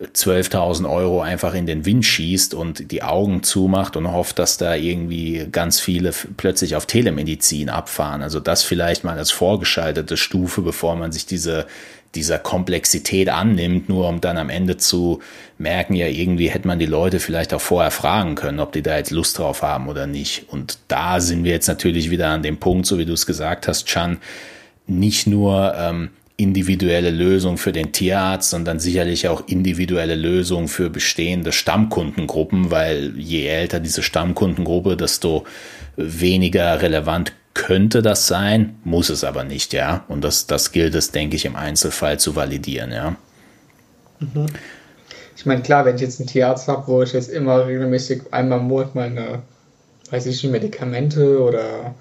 12.000 äh, Euro einfach in den Wind schießt und die Augen zumacht und hofft, dass da irgendwie ganz viele plötzlich auf Telemedizin abfahren. Also das vielleicht mal als vorgeschaltete Stufe, bevor man sich diese dieser Komplexität annimmt, nur um dann am Ende zu merken, ja, irgendwie hätte man die Leute vielleicht auch vorher fragen können, ob die da jetzt Lust drauf haben oder nicht. Und da sind wir jetzt natürlich wieder an dem Punkt, so wie du es gesagt hast, Chan, nicht nur ähm, individuelle Lösung für den Tierarzt, sondern sicherlich auch individuelle Lösung für bestehende Stammkundengruppen, weil je älter diese Stammkundengruppe, desto weniger relevant könnte das sein, muss es aber nicht, ja. Und das, das gilt es, denke ich, im Einzelfall zu validieren, ja. Mhm. Ich meine, klar, wenn ich jetzt einen Tierarzt habe, wo ich jetzt immer regelmäßig einmal im Monat meine, weiß ich nicht, Medikamente oder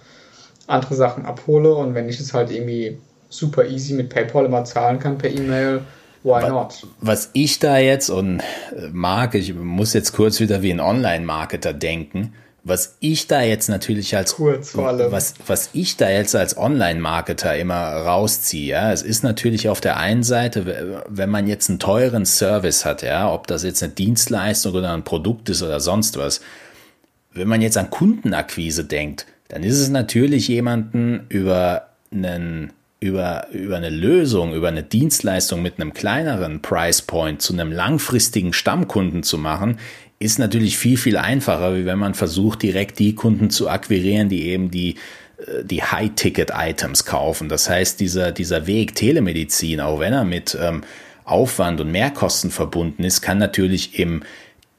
andere Sachen abhole und wenn ich es halt irgendwie super easy mit PayPal immer zahlen kann per E-Mail, Why not? Was ich da jetzt und äh, mag, ich muss jetzt kurz wieder wie ein Online-Marketer denken. Was ich da jetzt natürlich als Kurz vor allem. was was ich da jetzt als Online-Marketer immer rausziehe, ja, es ist natürlich auf der einen Seite, wenn man jetzt einen teuren Service hat, ja, ob das jetzt eine Dienstleistung oder ein Produkt ist oder sonst was, wenn man jetzt an Kundenakquise denkt, dann ist es natürlich jemanden über einen über, über eine Lösung, über eine Dienstleistung mit einem kleineren Price Point zu einem langfristigen Stammkunden zu machen, ist natürlich viel, viel einfacher, wie wenn man versucht, direkt die Kunden zu akquirieren, die eben die, äh, die High-Ticket-Items kaufen. Das heißt, dieser, dieser Weg Telemedizin, auch wenn er mit ähm, Aufwand und Mehrkosten verbunden ist, kann natürlich im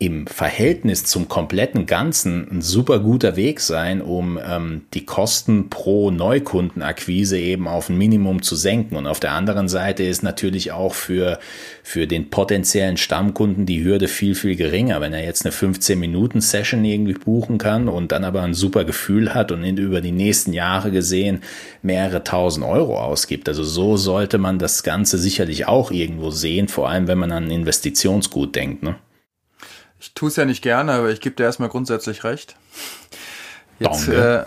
im Verhältnis zum kompletten Ganzen ein super guter Weg sein, um ähm, die Kosten pro Neukundenakquise eben auf ein Minimum zu senken. Und auf der anderen Seite ist natürlich auch für, für den potenziellen Stammkunden die Hürde viel, viel geringer. Wenn er jetzt eine 15-Minuten-Session irgendwie buchen kann und dann aber ein super Gefühl hat und in, über die nächsten Jahre gesehen mehrere tausend Euro ausgibt. Also so sollte man das Ganze sicherlich auch irgendwo sehen, vor allem wenn man an Investitionsgut denkt. Ne? Ich tue es ja nicht gerne, aber ich gebe dir erstmal grundsätzlich recht. Jetzt, äh,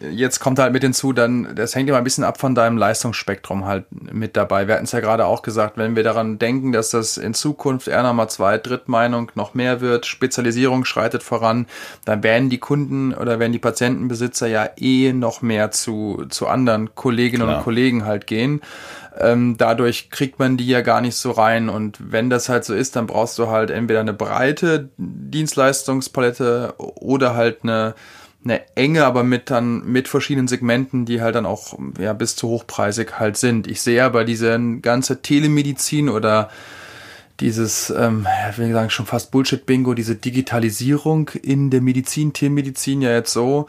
[LAUGHS] jetzt kommt halt mit hinzu, dann, das hängt immer ein bisschen ab von deinem Leistungsspektrum halt mit dabei. Wir hatten es ja gerade auch gesagt, wenn wir daran denken, dass das in Zukunft eher nochmal zwei, Drittmeinung noch mehr wird, Spezialisierung schreitet voran, dann werden die Kunden oder werden die Patientenbesitzer ja eh noch mehr zu, zu anderen Kolleginnen Klar. und Kollegen halt gehen. Ähm, dadurch kriegt man die ja gar nicht so rein. Und wenn das halt so ist, dann brauchst du halt entweder eine breite Dienstleistungspalette oder halt eine, eine enge, aber mit dann mit verschiedenen Segmenten, die halt dann auch ja bis zu hochpreisig halt sind. Ich sehe aber diese ganze Telemedizin oder dieses, ähm, will sagen, schon fast Bullshit-Bingo, diese Digitalisierung in der Medizin, Tiermedizin ja jetzt so,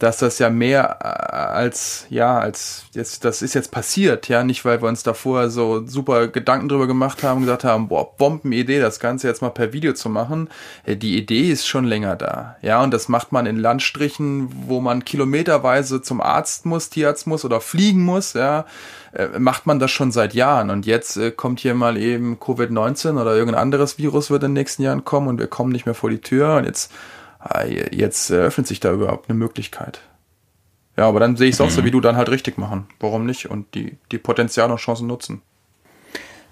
dass das ja mehr äh, als, ja, als jetzt, das ist jetzt passiert, ja, nicht weil wir uns davor so super Gedanken drüber gemacht haben, gesagt haben, boah, Bombenidee, das Ganze jetzt mal per Video zu machen. Äh, die Idee ist schon länger da, ja, und das macht man in Landstrichen, wo man kilometerweise zum Arzt muss, Tierarzt muss oder fliegen muss, ja, äh, macht man das schon seit Jahren. Und jetzt kommt hier mal eben Covid-19 oder irgendein anderes Virus wird in den nächsten Jahren kommen und wir kommen nicht mehr vor die Tür und jetzt jetzt eröffnet sich da überhaupt eine Möglichkeit. Ja, aber dann sehe ich es auch mhm. so wie du dann halt richtig machen. Warum nicht? Und die, die Potenziale und Chancen nutzen.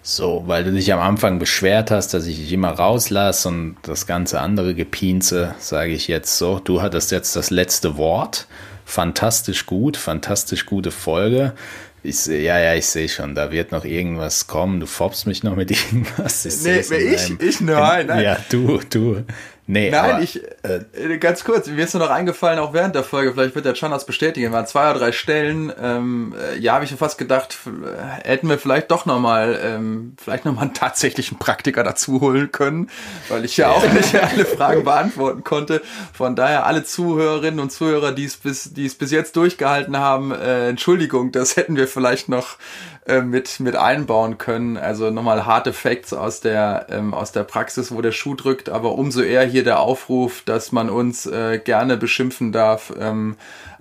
So, weil du dich am Anfang beschwert hast, dass ich dich immer rauslasse und das ganze andere Gepinze, sage ich jetzt so. Du hattest jetzt das letzte Wort. Fantastisch gut, fantastisch gute Folge. Ich sehe, ja, ja, ich sehe schon, da wird noch irgendwas kommen. Du foppst mich noch mit [LAUGHS] irgendwas. Ich nee, ich, ich, nein, nein. Ja, du, du. Nee, Nein, aber, ich, äh, ganz kurz, mir ist nur noch eingefallen, auch während der Folge, vielleicht wird der Chan das bestätigen, waren zwei oder drei Stellen, ähm, äh, ja, habe ich mir fast gedacht, äh, hätten wir vielleicht doch nochmal, ähm, vielleicht nochmal einen tatsächlichen Praktiker dazu holen können, weil ich ja auch nicht alle Fragen beantworten konnte. Von daher alle Zuhörerinnen und Zuhörer, die es bis, die es bis jetzt durchgehalten haben, äh, Entschuldigung, das hätten wir vielleicht noch äh, mit, mit einbauen können. Also nochmal harte Facts aus der, ähm, aus der Praxis, wo der Schuh drückt, aber umso eher hier der Aufruf, dass man uns äh, gerne beschimpfen darf. Ähm,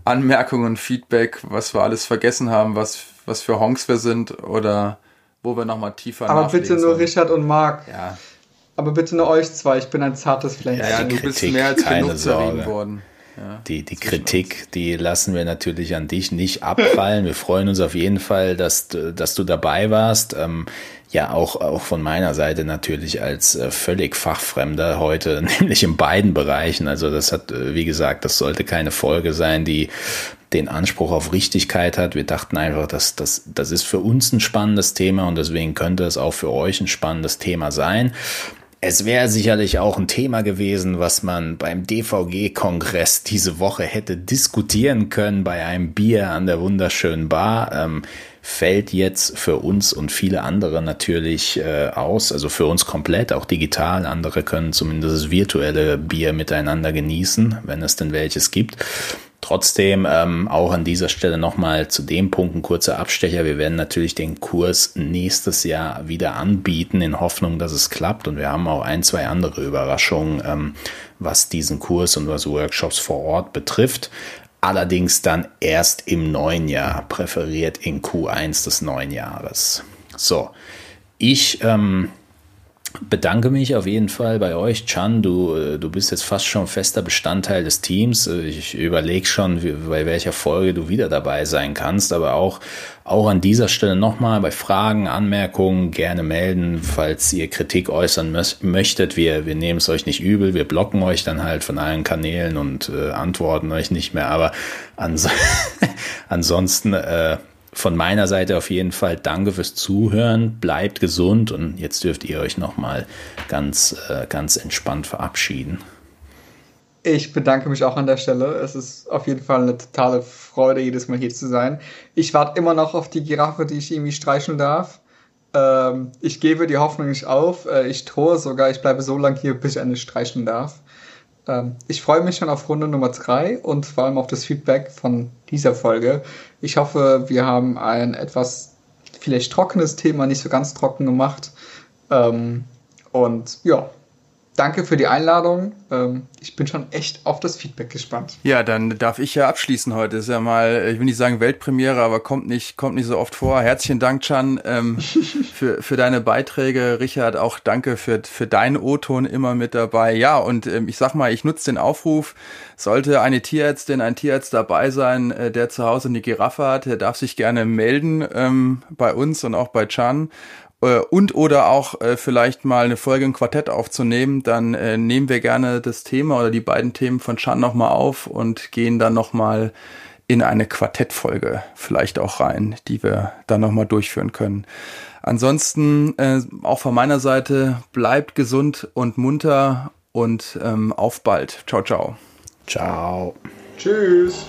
Anmerkungen, Feedback, was wir alles vergessen haben, was, was für Honks wir sind oder wo wir nochmal tiefer Aber bitte nur sollen. Richard und Marc. Ja. Aber bitte nur euch zwei, ich bin ein zartes Pflänzchen. Ja, ja, du Kritik, bist mehr als genug zerrieben worden die, die Kritik, die lassen wir natürlich an dich nicht abfallen. Wir freuen uns auf jeden Fall, dass, dass du dabei warst. Ähm, ja, auch, auch von meiner Seite natürlich als äh, völlig Fachfremder heute, [LAUGHS] nämlich in beiden Bereichen. Also das hat, äh, wie gesagt, das sollte keine Folge sein, die den Anspruch auf Richtigkeit hat. Wir dachten einfach, dass das, das ist für uns ein spannendes Thema und deswegen könnte es auch für euch ein spannendes Thema sein. Es wäre sicherlich auch ein Thema gewesen, was man beim DVG-Kongress diese Woche hätte diskutieren können bei einem Bier an der wunderschönen Bar. Ähm, fällt jetzt für uns und viele andere natürlich äh, aus, also für uns komplett, auch digital. Andere können zumindest das virtuelle Bier miteinander genießen, wenn es denn welches gibt. Trotzdem ähm, auch an dieser Stelle nochmal zu dem Punkt ein kurzer Abstecher. Wir werden natürlich den Kurs nächstes Jahr wieder anbieten in Hoffnung, dass es klappt. Und wir haben auch ein, zwei andere Überraschungen, ähm, was diesen Kurs und was Workshops vor Ort betrifft. Allerdings dann erst im neuen Jahr, präferiert in Q1 des neuen Jahres. So, ich ähm, bedanke mich auf jeden Fall bei euch. Chan, du, äh, du bist jetzt fast schon fester Bestandteil des Teams. Äh, ich überlege schon, wie, bei welcher Folge du wieder dabei sein kannst, aber auch, auch an dieser Stelle nochmal bei Fragen, Anmerkungen gerne melden, falls ihr Kritik äußern möchtet. Wir, wir nehmen es euch nicht übel, wir blocken euch dann halt von allen Kanälen und äh, antworten euch nicht mehr, aber ans [LAUGHS] ansonsten äh, von meiner Seite auf jeden Fall danke fürs Zuhören, bleibt gesund und jetzt dürft ihr euch nochmal ganz, äh, ganz entspannt verabschieden. Ich bedanke mich auch an der Stelle. Es ist auf jeden Fall eine totale Freude, jedes Mal hier zu sein. Ich warte immer noch auf die Giraffe, die ich irgendwie streicheln darf. Ähm, ich gebe die Hoffnung nicht auf. Äh, ich drohe sogar, ich bleibe so lange hier, bis ich eine streicheln darf. Ähm, ich freue mich schon auf Runde Nummer 3 und vor allem auf das Feedback von dieser Folge. Ich hoffe, wir haben ein etwas vielleicht trockenes Thema nicht so ganz trocken gemacht. Ähm, und ja, danke für die Einladung. Ähm, ich bin schon echt auf das Feedback gespannt. Ja, dann darf ich ja abschließen heute. Ist ja mal, ich will nicht sagen Weltpremiere, aber kommt nicht, kommt nicht so oft vor. Herzlichen Dank, Chan, ähm, [LAUGHS] für, für deine Beiträge. Richard, auch danke für, für deinen O-Ton immer mit dabei. Ja, und ähm, ich sag mal, ich nutze den Aufruf. Sollte eine Tierärztin, ein Tierarzt dabei sein, äh, der zu Hause eine Giraffe hat, der darf sich gerne melden bei uns und auch bei Chan äh, und oder auch äh, vielleicht mal eine Folge im Quartett aufzunehmen, dann äh, nehmen wir gerne das Thema oder die beiden Themen von Chan nochmal auf und gehen dann nochmal in eine Quartettfolge vielleicht auch rein, die wir dann nochmal durchführen können. Ansonsten äh, auch von meiner Seite bleibt gesund und munter und ähm, auf bald. Ciao, ciao. Ciao. Tschüss.